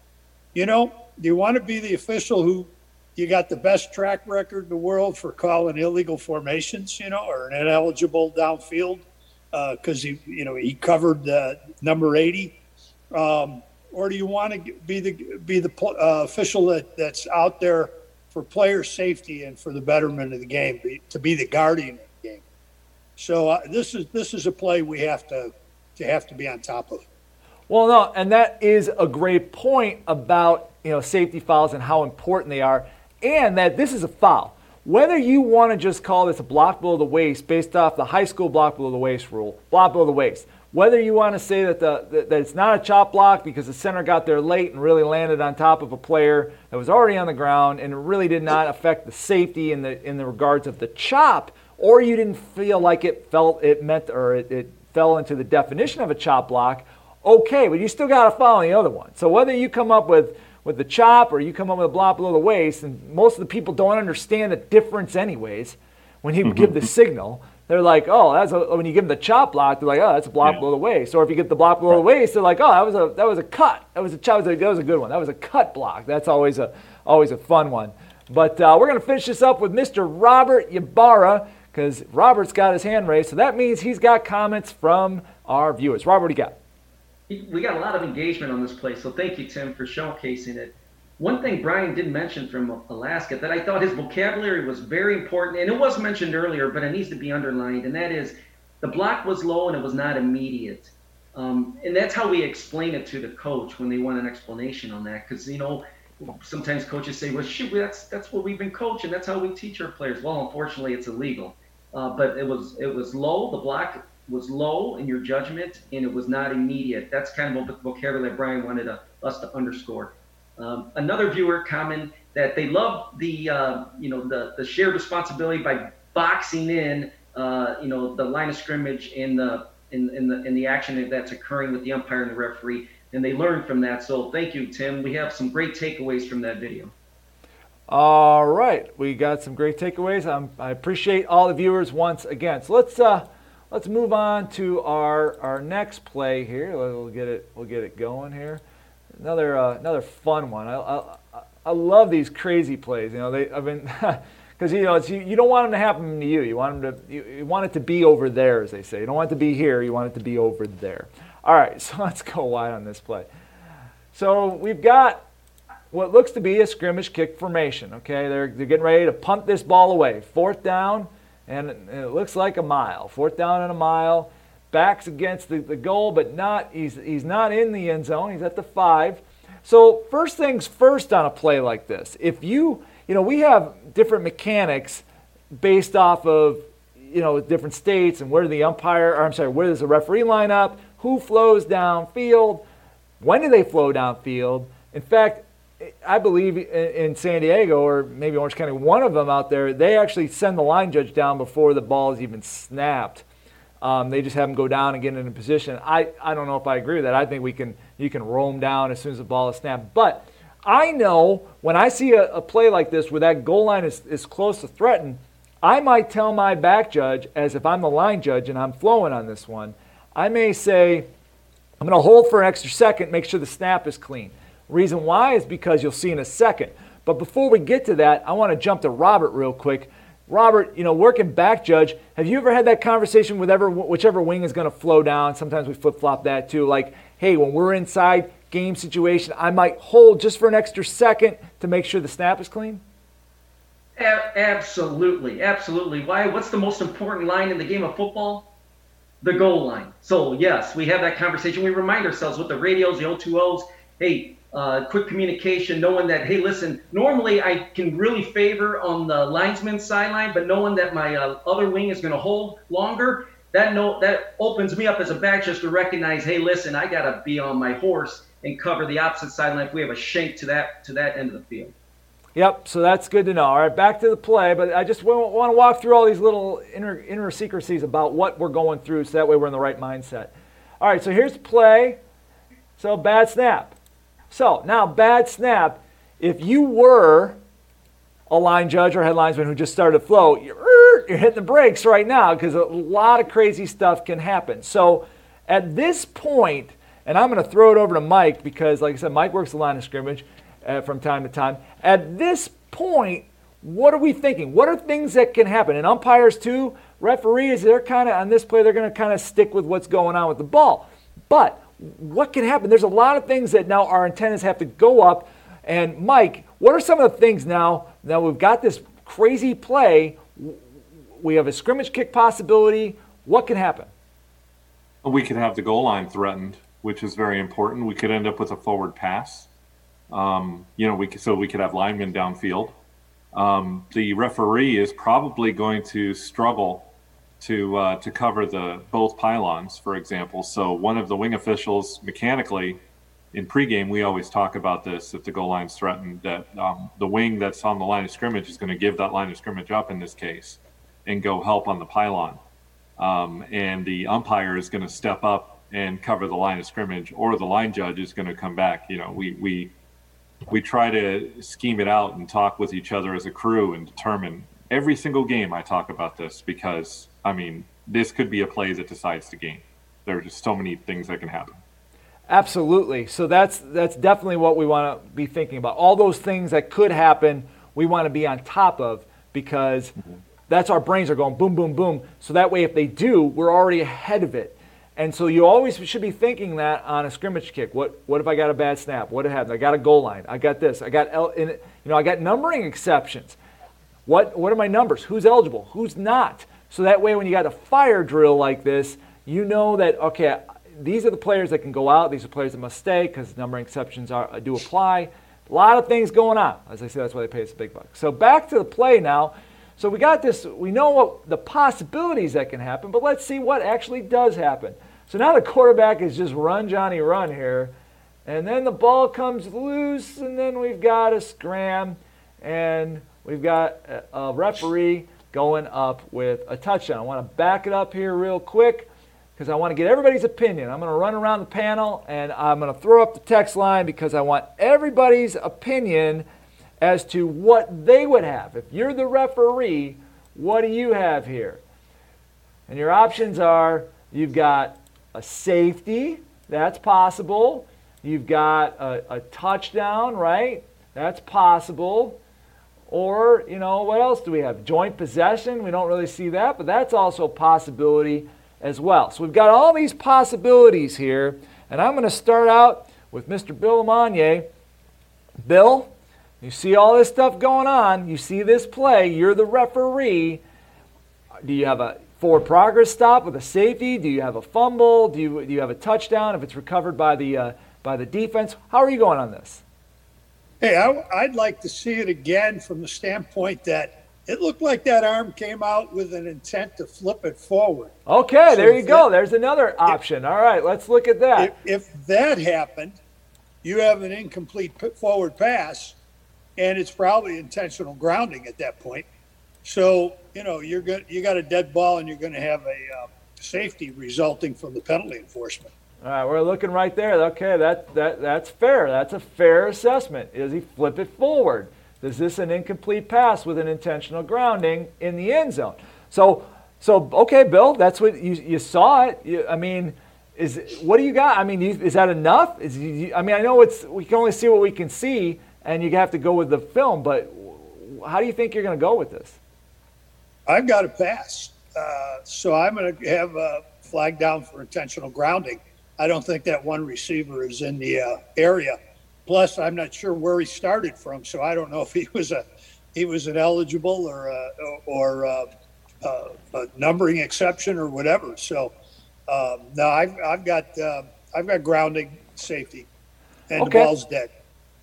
You know, you want to be the official who you got the best track record in the world for calling illegal formations, you know, or an ineligible downfield? because he, you know, he covered uh, number 80? Um, or do you want to be the be the uh, official that, that's out there for player safety and for the betterment of the game, to be the guardian of the game? So uh, this is this is a play we have to to have to be on top of. Well, no, and that is a great point about you know safety fouls and how important they are, and that this is a foul. Whether you want to just call this a block below the waist based off the high school block below the waist rule, block below the waist, whether you want to say that, the, that, it's not a chop block because the center got there late and really landed on top of a player that was already on the ground and it really did not affect the safety in the in the regards of the chop, or you didn't feel like it felt it meant or it, it fell into the definition of a chop block, okay, but you still got to follow the other one. So whether you come up with with the chop or you come up with a block below the waist, and most of the people don't understand the difference anyways. When you give the signal, they're like, oh, that's a, when you give them the chop block, they're like, oh, that's a block yeah. below the waist. Or if you get the block below right. the waist, they're like, oh, that was a that was a cut. That was a chop. That was a good one. That was a cut block. That's always a always a fun one. But uh, we're gonna finish this up with Mr. Robert Ybarra because Robert's got his hand raised, so that means he's got comments from our viewers. Robert, what do you got? We got a lot of engagement on this place, so thank you, Tim, for showcasing it. One thing Brian did mention from Alaska that I thought his vocabulary was very important, and it was mentioned earlier, but it needs to be underlined, and that is the block was low and it was not immediate. Um, and that's how we explain it to the coach when they want an explanation on that, because you know sometimes coaches say, "Well, shoot, that's that's what we've been coaching. That's how we teach our players." Well, unfortunately, it's illegal. Uh, but it was it was low. The block was low in your judgment and it was not immediate. That's kind of a vocabulary that Brian wanted to, us to underscore. Um, another viewer commented that they love the uh, you know the, the shared responsibility by boxing in uh, you know the line of scrimmage in the in, in the in the action that's occurring with the umpire and the referee, and they learn from that. So thank you, Tim. We have some great takeaways from that video. All right, we got some great takeaways. Um, I appreciate all the viewers once again. So let's uh, let's move on to our, our next play here. We'll get it, we'll get it going here. Another, uh, another fun one. I, I, I love these crazy plays. You know, they, I mean, because you know, it's, you, you don't want them to happen to you. You want them to, you, you want it to be over there, as they say. You don't want it to be here. You want it to be over there. All right, so let's go wide on this play. So we've got what looks to be a scrimmage kick formation. Okay, they're, they're getting ready to punt this ball away. Fourth down and it looks like a mile. Fourth down and a mile. Backs against the, the goal, but not he's he's not in the end zone. He's at the five. So first things first on a play like this. If you you know we have different mechanics based off of you know different states and where the umpire or I'm sorry where does the referee line up, who flows downfield, when do they flow downfield. In fact, I believe in San Diego or maybe Orange County, one of them out there, they actually send the line judge down before the ball is even snapped. Um, they just have them go down and get in a position. I, I don't know if I agree with that. I think we can you can roam down as soon as the ball is snapped. But I know when I see a, a play like this where that goal line is, is close to threaten, I might tell my back judge, as if I'm the line judge and I'm flowing on this one, I may say, I'm going to hold for an extra second, make sure the snap is clean. Reason why is because you'll see in a second. But before we get to that, I want to jump to Robert real quick. Robert, you know, working back judge, have you ever had that conversation with ever, whichever wing is going to flow down? Sometimes we flip flop that too. Like, hey, when we're inside game situation, I might hold just for an extra second to make sure the snap is clean? Absolutely, absolutely. Why? What's the most important line in the game of football? The goal line. So yes, we have that conversation. We remind ourselves with the radios, the O2Os. Hey, uh, quick communication, knowing that, hey, listen, normally I can really favor on the linesman sideline, but knowing that my uh, other wing is going to hold longer, that note that opens me up as a back just to recognize, hey, listen, I got to be on my horse and cover the opposite sideline if we have a shank to that to that end of the field. Yep, so that's good to know. All right, back to the play, but I just want to walk through all these little inner, inner secrecies about what we're going through so that way we're in the right mindset. All right, so here's the play. So bad snap. So now, bad snap. If you were a line judge or head linesman who just started to flow, you're, you're hitting the brakes right now because a lot of crazy stuff can happen. So at this point, and I'm going to throw it over to Mike because, like I said, Mike works the line of scrimmage uh, from time to time. At this point, what are we thinking? What are things that can happen? And umpires too, referees, they're kind of on this play, they're going to kind of stick with what's going on with the ball. But what can happen? There's a lot of things that now our antennas have to go up. And Mike, what are some of the things now? Now we've got this crazy play. We have a scrimmage kick possibility. What can happen? We could have the goal line threatened, which is very important. We could end up with a forward pass. Um, you know, we could, so we could have linemen downfield. Um, the referee is probably going to struggle to uh, to cover the both pylons, for example. So one of the wing officials mechanically in pregame we always talk about this if the goal line's threatened that um, the wing that's on the line of scrimmage is going to give that line of scrimmage up in this case and go help on the pylon, um, and the umpire is going to step up and cover the line of scrimmage, or the line judge is going to come back. You know, we we we try to scheme it out and talk with each other as a crew and determine every single game I talk about this because I mean this could be a play that decides the game. There are just so many things that can happen. Absolutely. So that's that's definitely what we want to be thinking about. All those things that could happen, we want to be on top of because mm-hmm. that's our brains are going boom boom boom. So that way if they do, we're already ahead of it. And so you always should be thinking that on a scrimmage kick. What what if I got a bad snap? What happened? I got a goal line. I got this. I got L, in, you know I got numbering exceptions. What what are my numbers? Who's eligible? Who's not? So that way when you got a fire drill like this, you know that okay, these are the players that can go out. These are players that must stay because numbering exceptions are, do apply. A lot of things going on. As I say, that's why they pay us a big buck. So back to the play now. So we got this. We know what the possibilities that can happen, but let's see what actually does happen. So now the quarterback is just run, Johnny, run here. And then the ball comes loose, and then we've got a scram, and we've got a referee going up with a touchdown. I want to back it up here real quick because I want to get everybody's opinion. I'm going to run around the panel and I'm going to throw up the text line because I want everybody's opinion as to what they would have. If you're the referee, what do you have here? And your options are you've got a safety, that's possible. You've got a, a touchdown, right? That's possible. Or, you know, what else do we have? Joint possession. We don't really see that, but that's also a possibility as well. So we've got all these possibilities here, and I'm going to start out with Mr. Bill LeMonnier. Bill, you see all this stuff going on. You see this play. You're the referee. Do you have a forward progress stop with a safety? Do you have a fumble? Do you, do you have a touchdown if it's recovered by the, uh, by the defense? How are you going on this? Hey, I, would like to see it again from the standpoint that it looked like that arm came out with an intent to flip it forward. Okay, so there you go. That, There's another option. If, All right, let's look at that. If, if that happened, you have an incomplete forward pass, and it's probably intentional grounding at that point. So you know you're going you got a dead ball, and you're going to have a uh, safety resulting from the penalty enforcement. All right, we're looking right there. Okay, that that that's fair. That's a fair assessment. Does he flip it forward? Is this an incomplete pass with an intentional grounding in the end zone? So so okay, Bill, that's what you you saw it. You, I mean. Is what do you got? I mean, is that enough? Is I mean, I know it's we can only see what we can see, and you have to go with the film. But how do you think you're going to go with this? I've got a pass. Uh, so I'm going to have a flag down for intentional grounding. I don't think that one receiver is in the uh, area. Plus, I'm not sure where he started from, so I don't know if he was a he was an eligible or a, or a, a, a numbering exception or whatever. So um, no, I've I've got uh, I've got grounding safety, and okay. the ball's dead.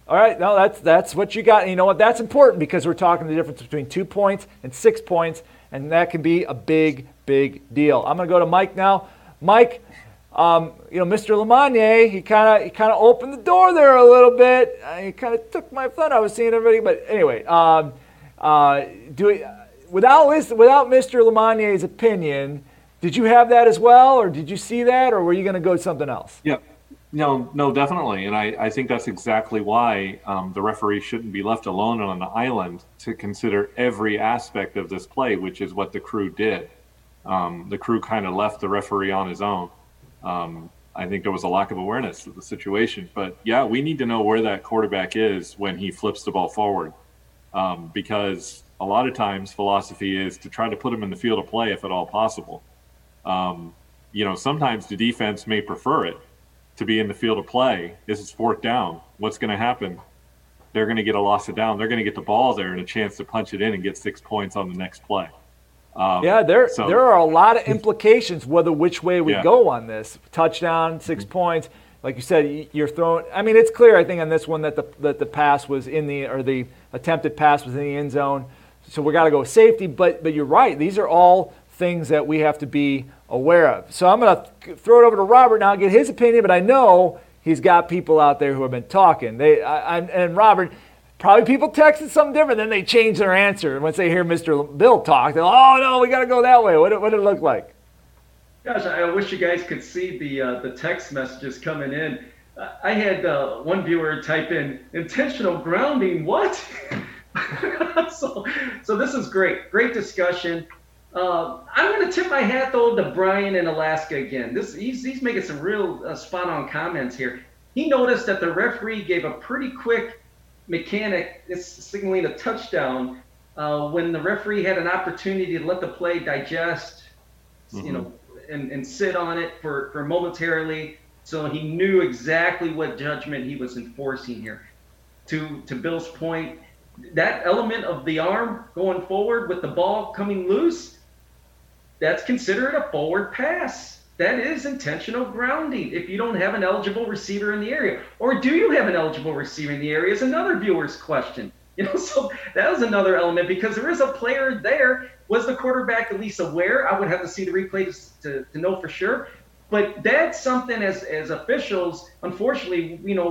All right, no, that's that's what you got. And you know what? That's important because we're talking the difference between two points and six points, and that can be a big, big deal. I'm going to go to Mike now. Mike, um, you know, Mr. LeMonnier, he kind of he kind of opened the door there a little bit. Uh, he kind of took my fun. I was seeing everybody, but anyway, um, uh, do we, without without Mr. LeMonnier's opinion, did you have that as well, or did you see that, or were you going to go something else? Yeah. No, no, definitely, and I, I think that's exactly why um, the referee shouldn't be left alone on an island to consider every aspect of this play, which is what the crew did. Um, the crew kind of left the referee on his own. Um, I think there was a lack of awareness of the situation, but yeah, we need to know where that quarterback is when he flips the ball forward, um, because a lot of times philosophy is to try to put him in the field of play if at all possible. Um, you know, sometimes the defense may prefer it to be in the field of play. This is fourth down. What's going to happen? They're going to get a loss of down. They're going to get the ball there and a chance to punch it in and get six points on the next play. Um, yeah, there so, there are a lot of implications whether which way we yeah. go on this. Touchdown, 6 mm-hmm. points. Like you said, you're throwing. I mean, it's clear. I think on this one that the that the pass was in the or the attempted pass was in the end zone. So we got to go with safety. But but you're right. These are all things that we have to be aware of. So I'm going to throw it over to Robert now, get his opinion. But I know he's got people out there who have been talking. They I, I, and Robert, Probably people texted something different, then they change their answer. And once they hear Mr. Bill talk, they're like, oh no, we got to go that way. What, did it look like? Gosh, I wish you guys could see the uh, the text messages coming in. I had uh, one viewer type in intentional grounding. What? so, so this is great. Great discussion. Uh, I'm going to tip my hat though to Brian in Alaska again. This he's, he's making some real uh, spot on comments here. He noticed that the referee gave a pretty quick mechanic is signaling a touchdown uh, when the referee had an opportunity to let the play digest, mm-hmm. you know, and, and sit on it for, for momentarily. So he knew exactly what judgment he was enforcing here. To to Bill's point, that element of the arm going forward with the ball coming loose, that's considered a forward pass that is intentional grounding if you don't have an eligible receiver in the area. Or do you have an eligible receiver in the area is another viewer's question. You know, so that was another element because there is a player there. Was the quarterback at least aware? I would have to see the replay to, to know for sure. But that's something as, as officials, unfortunately, you know,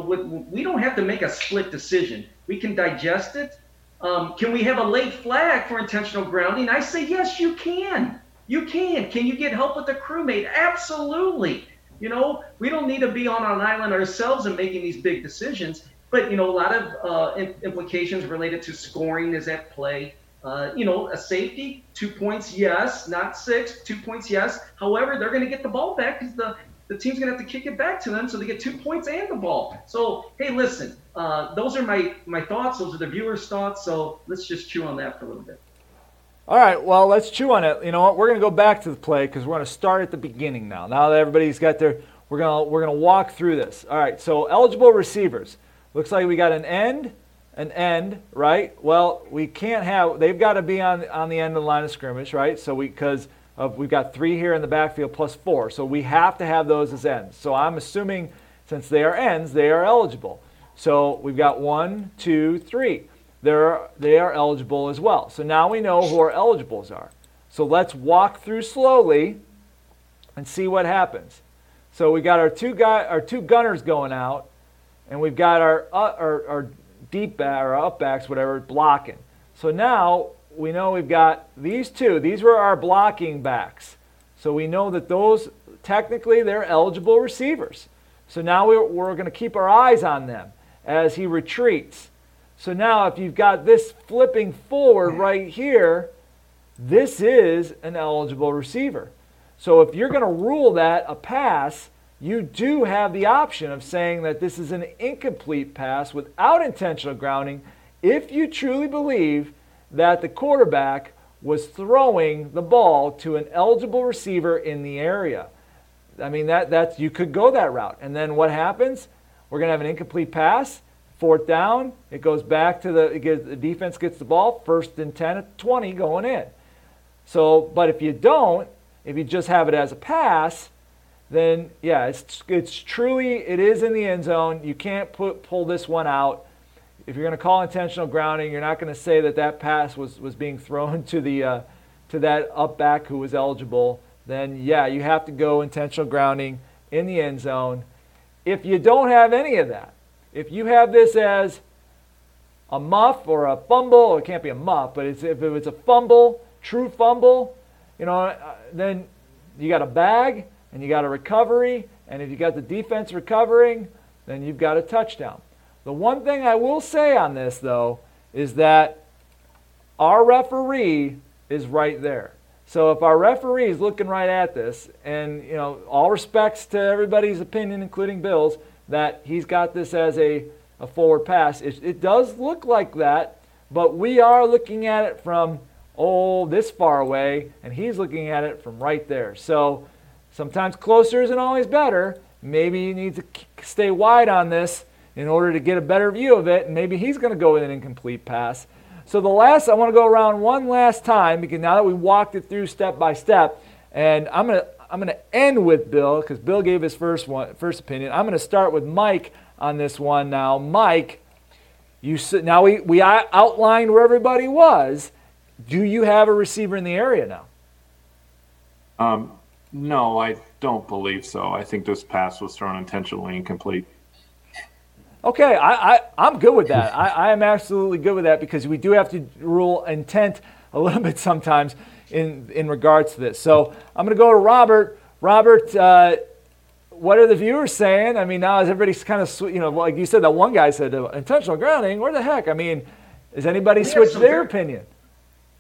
we don't have to make a split decision. We can digest it. Um, can we have a late flag for intentional grounding? I say, yes, you can. You can. Can you get help with a crewmate? Absolutely. You know, we don't need to be on an island ourselves and making these big decisions. But you know, a lot of uh, implications related to scoring is at play. Uh, you know, a safety, two points, yes, not six, two points, yes. However, they're going to get the ball back because the the team's going to have to kick it back to them, so they get two points and the ball. So, hey, listen, uh, those are my my thoughts. Those are the viewers' thoughts. So let's just chew on that for a little bit. All right, well, let's chew on it. You know what? We're going to go back to the play because we're going to start at the beginning now. Now that everybody's got their, we're going to we're going to walk through this. All right, so eligible receivers. Looks like we got an end, an end, right? Well, we can't have. They've got to be on on the end of the line of scrimmage, right? So we because we've got three here in the backfield plus four, so we have to have those as ends. So I'm assuming since they are ends, they are eligible. So we've got one, two, three they're, they are eligible as well. So now we know who our eligibles are. So let's walk through slowly and see what happens. So we got our two guy, our two gunners going out, and we've got our uh, our, our deep back or up backs, whatever, blocking. So now we know we've got these two. These were our blocking backs. So we know that those technically they're eligible receivers. So now we're, we're going to keep our eyes on them as he retreats. So now if you've got this flipping forward right here, this is an eligible receiver. So if you're going to rule that a pass, you do have the option of saying that this is an incomplete pass without intentional grounding if you truly believe that the quarterback was throwing the ball to an eligible receiver in the area. I mean that that's you could go that route. And then what happens? We're going to have an incomplete pass Fourth down, it goes back to the, gets, the defense gets the ball, first and 10 at 20 going in. So, but if you don't, if you just have it as a pass, then yeah, it's, it's truly, it is in the end zone. You can't put, pull this one out. If you're going to call intentional grounding, you're not going to say that that pass was, was being thrown to the, uh, to that up back who was eligible. Then yeah, you have to go intentional grounding in the end zone. If you don't have any of that, if you have this as a muff or a fumble, it can't be a muff, but if it's a fumble, true fumble, you know, uh, then you got a bag and you got a recovery, and if you got the defense recovering, then you've got a touchdown. The one thing I will say on this, though, is that our referee is right there. So if our referee is looking right at this, and you know, all respects to everybody's opinion, including Bill's, that he's got this as a, a forward pass. It, it does look like that, but we are looking at it from oh this far away, and he's looking at it from right there. So sometimes closer isn't always better. Maybe you need to stay wide on this in order to get a better view of it, and maybe he's going to go with an incomplete pass. So the last, I want to go around one last time because now that we walked it through step by step, and I'm going to I'm going to end with Bill because Bill gave his first one first opinion. I'm going to start with Mike on this one now. Mike, you now we we outlined where everybody was. Do you have a receiver in the area now? Um, no, I don't believe so. I think this pass was thrown intentionally incomplete. Okay, I, I, I'm good with that. I, I am absolutely good with that because we do have to rule intent a little bit sometimes in, in regards to this. So I'm going to go to Robert. Robert, uh, what are the viewers saying? I mean, now is everybody's kind of, you know, like you said, that one guy said uh, intentional grounding. Where the heck? I mean, has anybody switched their opinion?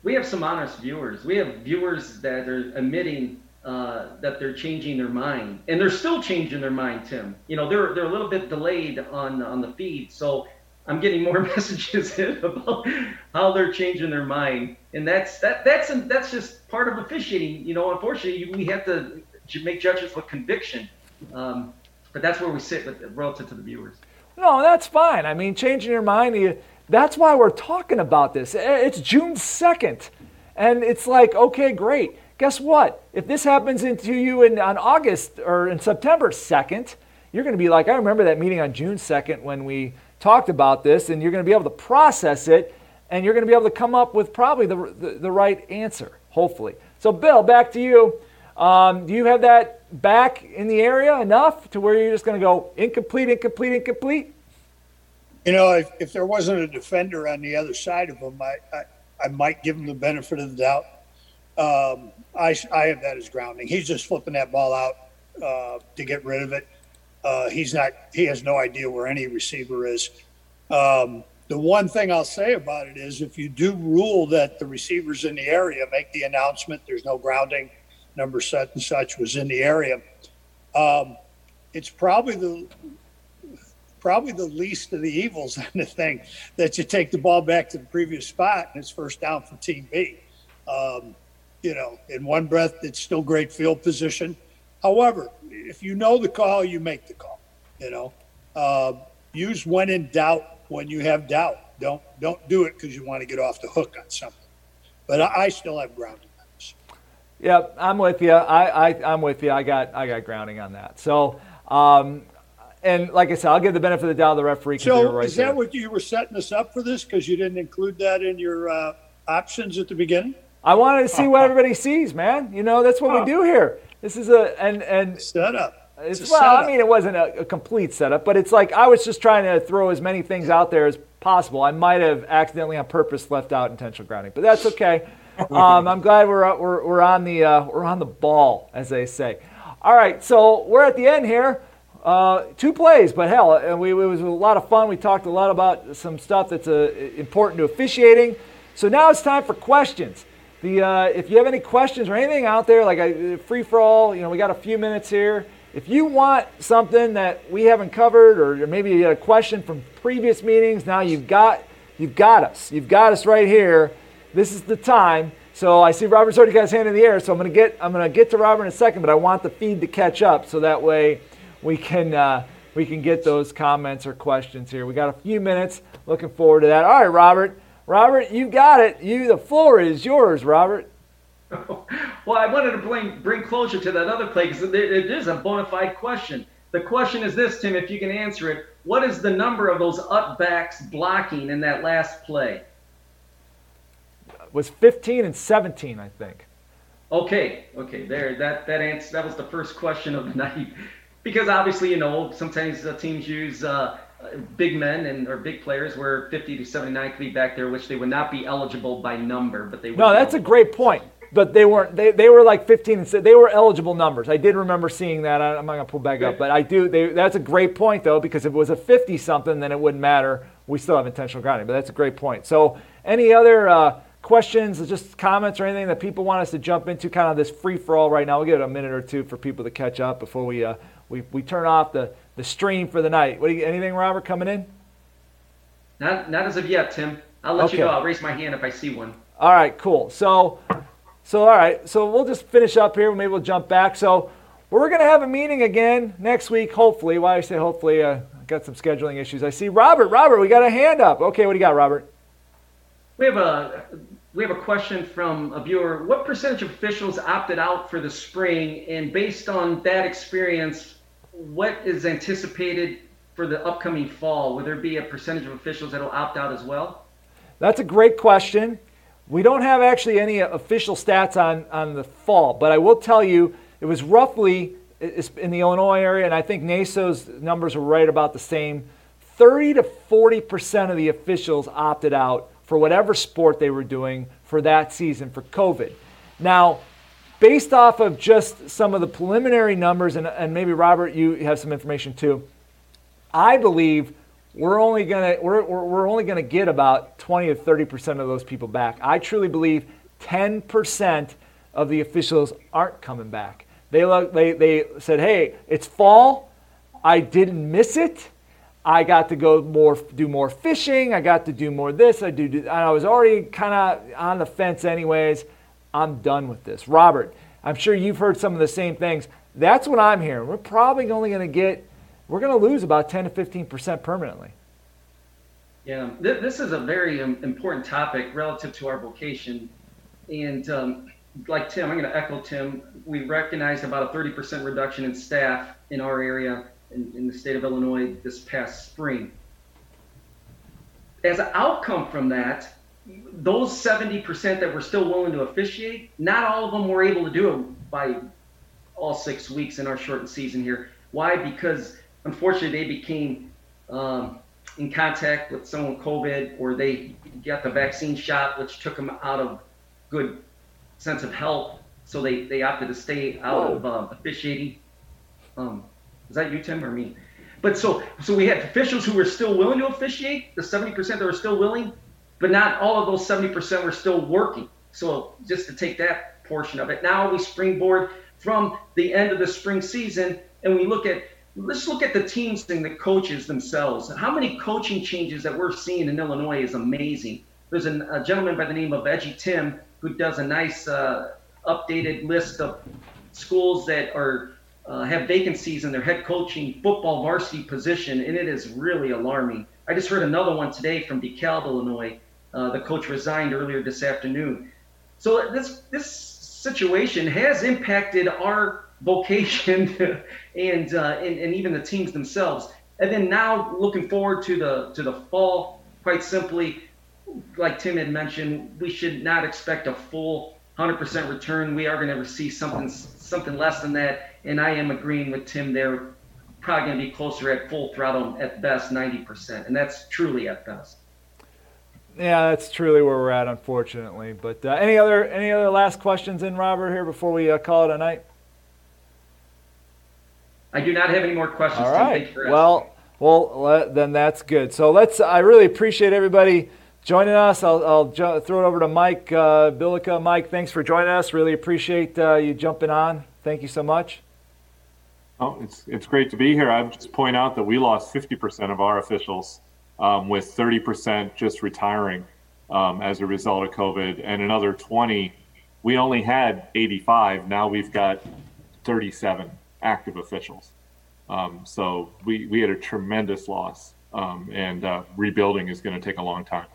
We have some honest viewers. We have viewers that are admitting uh, that they're changing their mind, and they're still changing their mind, Tim. You know, they're they're a little bit delayed on on the feed, so I'm getting more messages about how they're changing their mind, and that's that that's that's just part of officiating. You know, unfortunately, we have to make judgments with conviction, um, but that's where we sit with relative to the viewers. No, that's fine. I mean, changing your mind. That's why we're talking about this. It's June second, and it's like, okay, great Guess what? If this happens into you in, on August or in September 2nd, you're going to be like, I remember that meeting on June 2nd when we talked about this, and you're going to be able to process it, and you're going to be able to come up with probably the, the, the right answer, hopefully. So, Bill, back to you. Um, do you have that back in the area enough to where you're just going to go incomplete, incomplete, incomplete? You know, if, if there wasn't a defender on the other side of him, I, I, I might give him the benefit of the doubt. Um, I, I have that as grounding. He's just flipping that ball out uh, to get rid of it. Uh, he's not. He has no idea where any receiver is. Um, the one thing I'll say about it is, if you do rule that the receivers in the area make the announcement, there's no grounding, number such and such was in the area. Um, it's probably the probably the least of the evils on the thing that you take the ball back to the previous spot and it's first down for Team B. Um, you know, in one breath, it's still great field position. However, if you know the call, you make the call. You know, uh, use when in doubt when you have doubt. Don't don't do it because you want to get off the hook on something. But I, I still have grounding on this. Yeah, I'm with you. I, I I'm with you. I got I got grounding on that. So. Um, and like I said, I'll give the benefit of the doubt to the referee. So right is that there. what you were setting us up for this? Because you didn't include that in your uh, options at the beginning. I wanted to see what everybody sees, man. You know, that's what we do here. This is a and and setup. It's, it's well, setup. I mean, it wasn't a, a, complete setup, but it's like I was just trying to throw as many things out there as possible. I might have accidentally on purpose left out intentional grounding, but that's okay. Um, I'm glad we're, we're, we're on the uh, we're on the ball, as they say. All right, so we're at the end here. Uh, two plays, but hell, and we, it was a lot of fun. We talked a lot about some stuff that's uh, important to officiating. So now it's time for questions. The, uh, if you have any questions or anything out there, like a free for all, you know, we got a few minutes here. If you want something that we haven't covered, or maybe you had a question from previous meetings, now you've got you've got us. You've got us right here. This is the time. So I see Robert's already got his hand in the air. So I'm gonna get I'm gonna get to Robert in a second, but I want the feed to catch up so that way we can uh, we can get those comments or questions here. We got a few minutes. Looking forward to that. All right, Robert. Robert, you got it. You the floor is yours, Robert. well, I wanted to bring bring closure to that other play because it is a bona fide question. The question is this, Tim, if you can answer it. What is the number of those up backs blocking in that last play? It was 15 and 17, I think. Okay, okay, there. That that answer. That was the first question of the night, because obviously, you know, sometimes uh, teams use. Uh, big men and or big players were 50 to 79 could be back there, which they would not be eligible by number, but they. No, that's a great point. But they weren't. They, they were like 15 and they were eligible numbers. I did remember seeing that. I'm not gonna pull back up, but I do. They, that's a great point though, because if it was a 50 something, then it wouldn't matter. We still have intentional grounding, but that's a great point. So, any other uh, questions, just comments, or anything that people want us to jump into? Kind of this free for all right now. We'll give it a minute or two for people to catch up before we uh, we we turn off the the stream for the night. What do you, anything, Robert, coming in? Not, not as of yet, Tim. I'll let Okay. you know. I'll raise my hand if I see one. All right, cool. So, so all right, so we'll just finish up here. Maybe we'll jump back. So, we're gonna have a meeting again next week, hopefully. Why I say hopefully? Uh, I got some scheduling issues. I see Robert. Robert, we got a hand up. Okay, what do you got, Robert? We have a we have a question from a viewer. What percentage of officials opted out for the spring? And based on that experience, what is anticipated for the upcoming fall? Will there be a percentage of officials that will opt out as well? That's a great question. We don't have actually any official stats on, on the fall, but I will tell you it was roughly in the Illinois area, and I think NASO's numbers are right about the same. 30 to 40 percent of the officials opted out for whatever sport they were doing for that season for COVID. Now, based off of just some of the preliminary numbers, and, and maybe Robert, you have some information too. I believe we're only gonna we're, we're, only gonna get about 20 to 30 percent of those people back. I truly believe 10 percent of the officials aren't coming back. They look they they said, hey, it's fall. I didn't miss it. I got to go more do more fishing. I got to do more this. I do. do I was already kind of on the fence anyways. I'm done with this. Robert, I'm sure you've heard some of the same things. That's what I'm hearing. We're probably only going to get we're going to lose about 10 to 15 percent permanently. Yeah, th- this is a very um, important topic relative to our vocation. And um, like Tim, I'm going to echo Tim. We recognized about a 30% reduction in staff in our area in, in the state of Illinois this past spring. As an outcome from that, those 70% that were still willing to officiate, not all of them were able to do it by all six weeks in our shortened season here. Why? Because unfortunately they became um, in contact with someone with COVID or they got the vaccine shot, which took them out of good sense of health. So they, they opted to stay out Whoa. of uh, officiating. Um, is that you, Tim, or me? But so so we had officials who were still willing to officiate, the 70% that were still willing, but not all of those 70% were still working. So just to take that portion of it, now we springboard from the end of the spring season and we look at let's look at the teams and the coaches themselves. How many coaching changes that we're seeing in Illinois is amazing. There's an, a gentleman by the name of Edgy Tim who does a nice uh, updated list of schools that are uh, have vacancies in their head coaching football varsity position, and it is really alarming. I just heard another one today from DeKalb, Illinois. Uh, the coach resigned earlier this afternoon. So this this situation has impacted our vocation and, uh, and and even the teams themselves. And then now looking forward to the to the fall, quite simply, like Tim had mentioned, we should not expect a full 100% return. We are going to see something something less than that. And I am agreeing with Tim there. Probably going to be closer at full throttle at best 90%, and that's truly at best. Yeah, that's truly where we're at, unfortunately. But uh, any other any other last questions in Robert here before we uh, call it a night? I do not have any more questions. All right. Thank you for. Well, well, then that's good. So let's. I really appreciate everybody joining us. I'll, I'll ju- throw it over to Mike uh, Bilica. Mike, thanks for joining us. Really appreciate uh, you jumping on. Thank you so much. Oh, it's it's great to be here. I would just point out that we lost 50% of our officials, um, with 30% just retiring um, as a result of COVID, and another 20. We only had 85. Now we've got 37 active officials. Um, so we we had a tremendous loss, um, and uh, rebuilding is going to take a long time.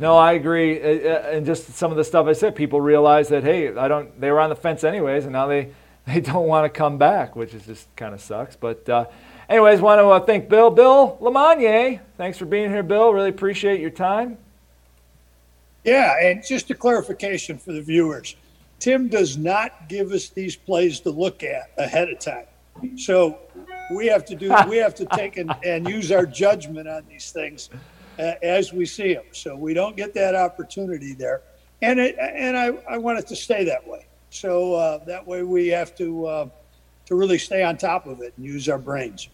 No, I agree. Uh, uh, And just some of the stuff I said, people realize that hey, I don't. They were on the fence anyways, and now they they don't want to come back, which is just kind of sucks. But uh, anyways, want to uh, thank Bill, Bill LeMonnier. Thanks for being here, Bill. Really appreciate your time. Yeah, and just a clarification for the viewers. Tim does not give us these plays to look at ahead of time. So we have to do, we have to take and, and use our judgment on these things uh, as we see them. So we don't get that opportunity there. And it, and I, I want it to stay that way. So uh, that way we have to, uh, to really stay on top of it and use our brains.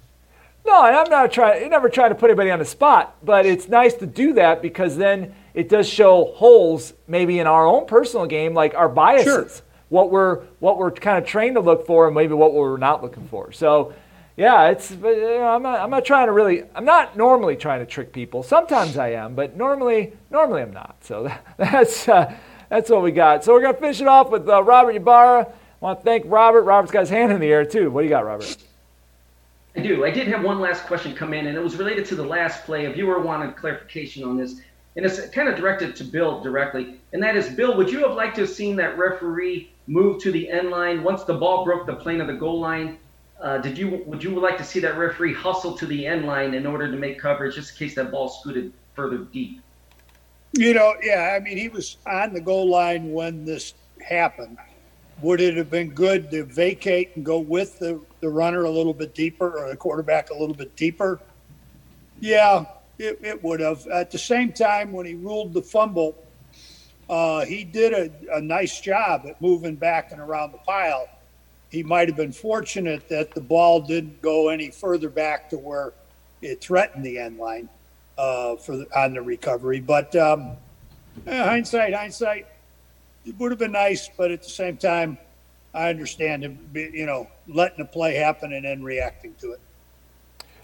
No, and I'm not trying. Never trying to put anybody on the spot, but it's nice to do that because then it does show holes maybe in our own personal game, like our biases, Sure. what we're what we're kind of trained to look for, and maybe what we're not looking for. So, yeah, it's. You know, I'm not. I'm not trying to really. I'm not normally trying to trick people. Sometimes I am, but normally, normally I'm not. So that, that's uh, that's what we got. So we're gonna finish it off with uh, Robert Ybarra. I want to thank Robert. Robert's got his hand in the air too. What do you got, Robert? I do. I did have one last question come in, and it was related to the last play. A viewer wanted clarification on this, and it's kind of directed to Bill directly. And that is, Bill, would you have liked to have seen that referee move to the end line once the ball broke the plane of the goal line? Uh, did you would you like to see that referee hustle to the end line in order to make coverage, just in case that ball scooted further deep? You know, yeah, I mean, he was on the goal line when this happened. Would it have been good to vacate and go with the, the runner a little bit deeper or the quarterback a little bit deeper? Yeah, it, it would have. At the same time, when he ruled the fumble, uh, he did a, a nice job at moving back and around the pile. He might have been fortunate that the ball didn't go any further back to where it threatened the end line uh, for the, on the recovery. But um, eh, hindsight, hindsight, it would have been nice, but at the same time, I understand it, be- you know letting the play happen and then reacting to it.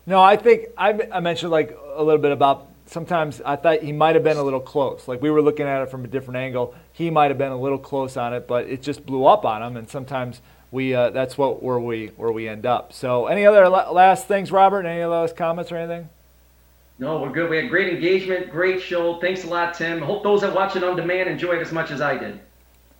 No, I think I, I mentioned like a little bit about sometimes I thought he might have been a little close. Like we were looking at it from a different angle. He might have been a little close on it, but it just blew up on him. And sometimes we uh, that's what where we where we end up. So any other la- last things, Robert? Any last comments or anything? No, we're good. We had great engagement, great show. Thanks a lot, Tim. Hope those that watch it on demand enjoyed as much as I did.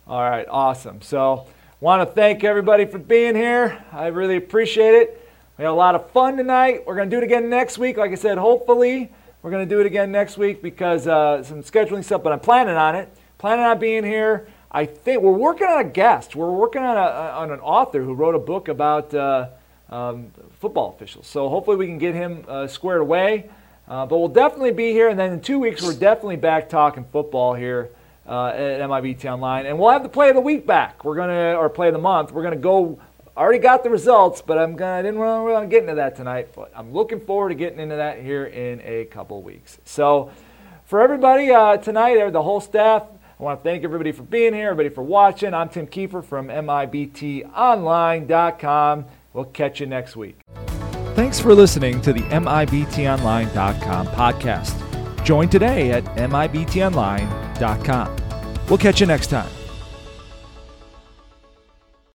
All right, awesome. So want to thank everybody for being here. I really appreciate it. We had a lot of fun tonight. We're going to do it again next week. Like I said, hopefully we're going to do it again next week because uh, some scheduling stuff, but I'm planning on it. Planning on being here. I think we're working on a guest. We're working on, a, on an author who wrote a book about uh, um, football officials. So hopefully we can get him uh, squared away. Uh, but we'll definitely be here. And then in two weeks, we're definitely back talking football here uh, at MIBT Online. And we'll have the play of the week back. We're going to, or play of the month. We're going to go already got the results, but I'm gonna, I didn't really want to get into that tonight. But I'm looking forward to getting into that here in a couple weeks. So, for everybody uh, tonight, the whole staff, I want to thank everybody for being here, everybody for watching. I'm Tim Kiefer from MIBTOnline.com. We'll catch you next week. Thanks for listening to the MIBTOnline.com podcast. Join today at MIBTOnline.com. We'll catch you next time.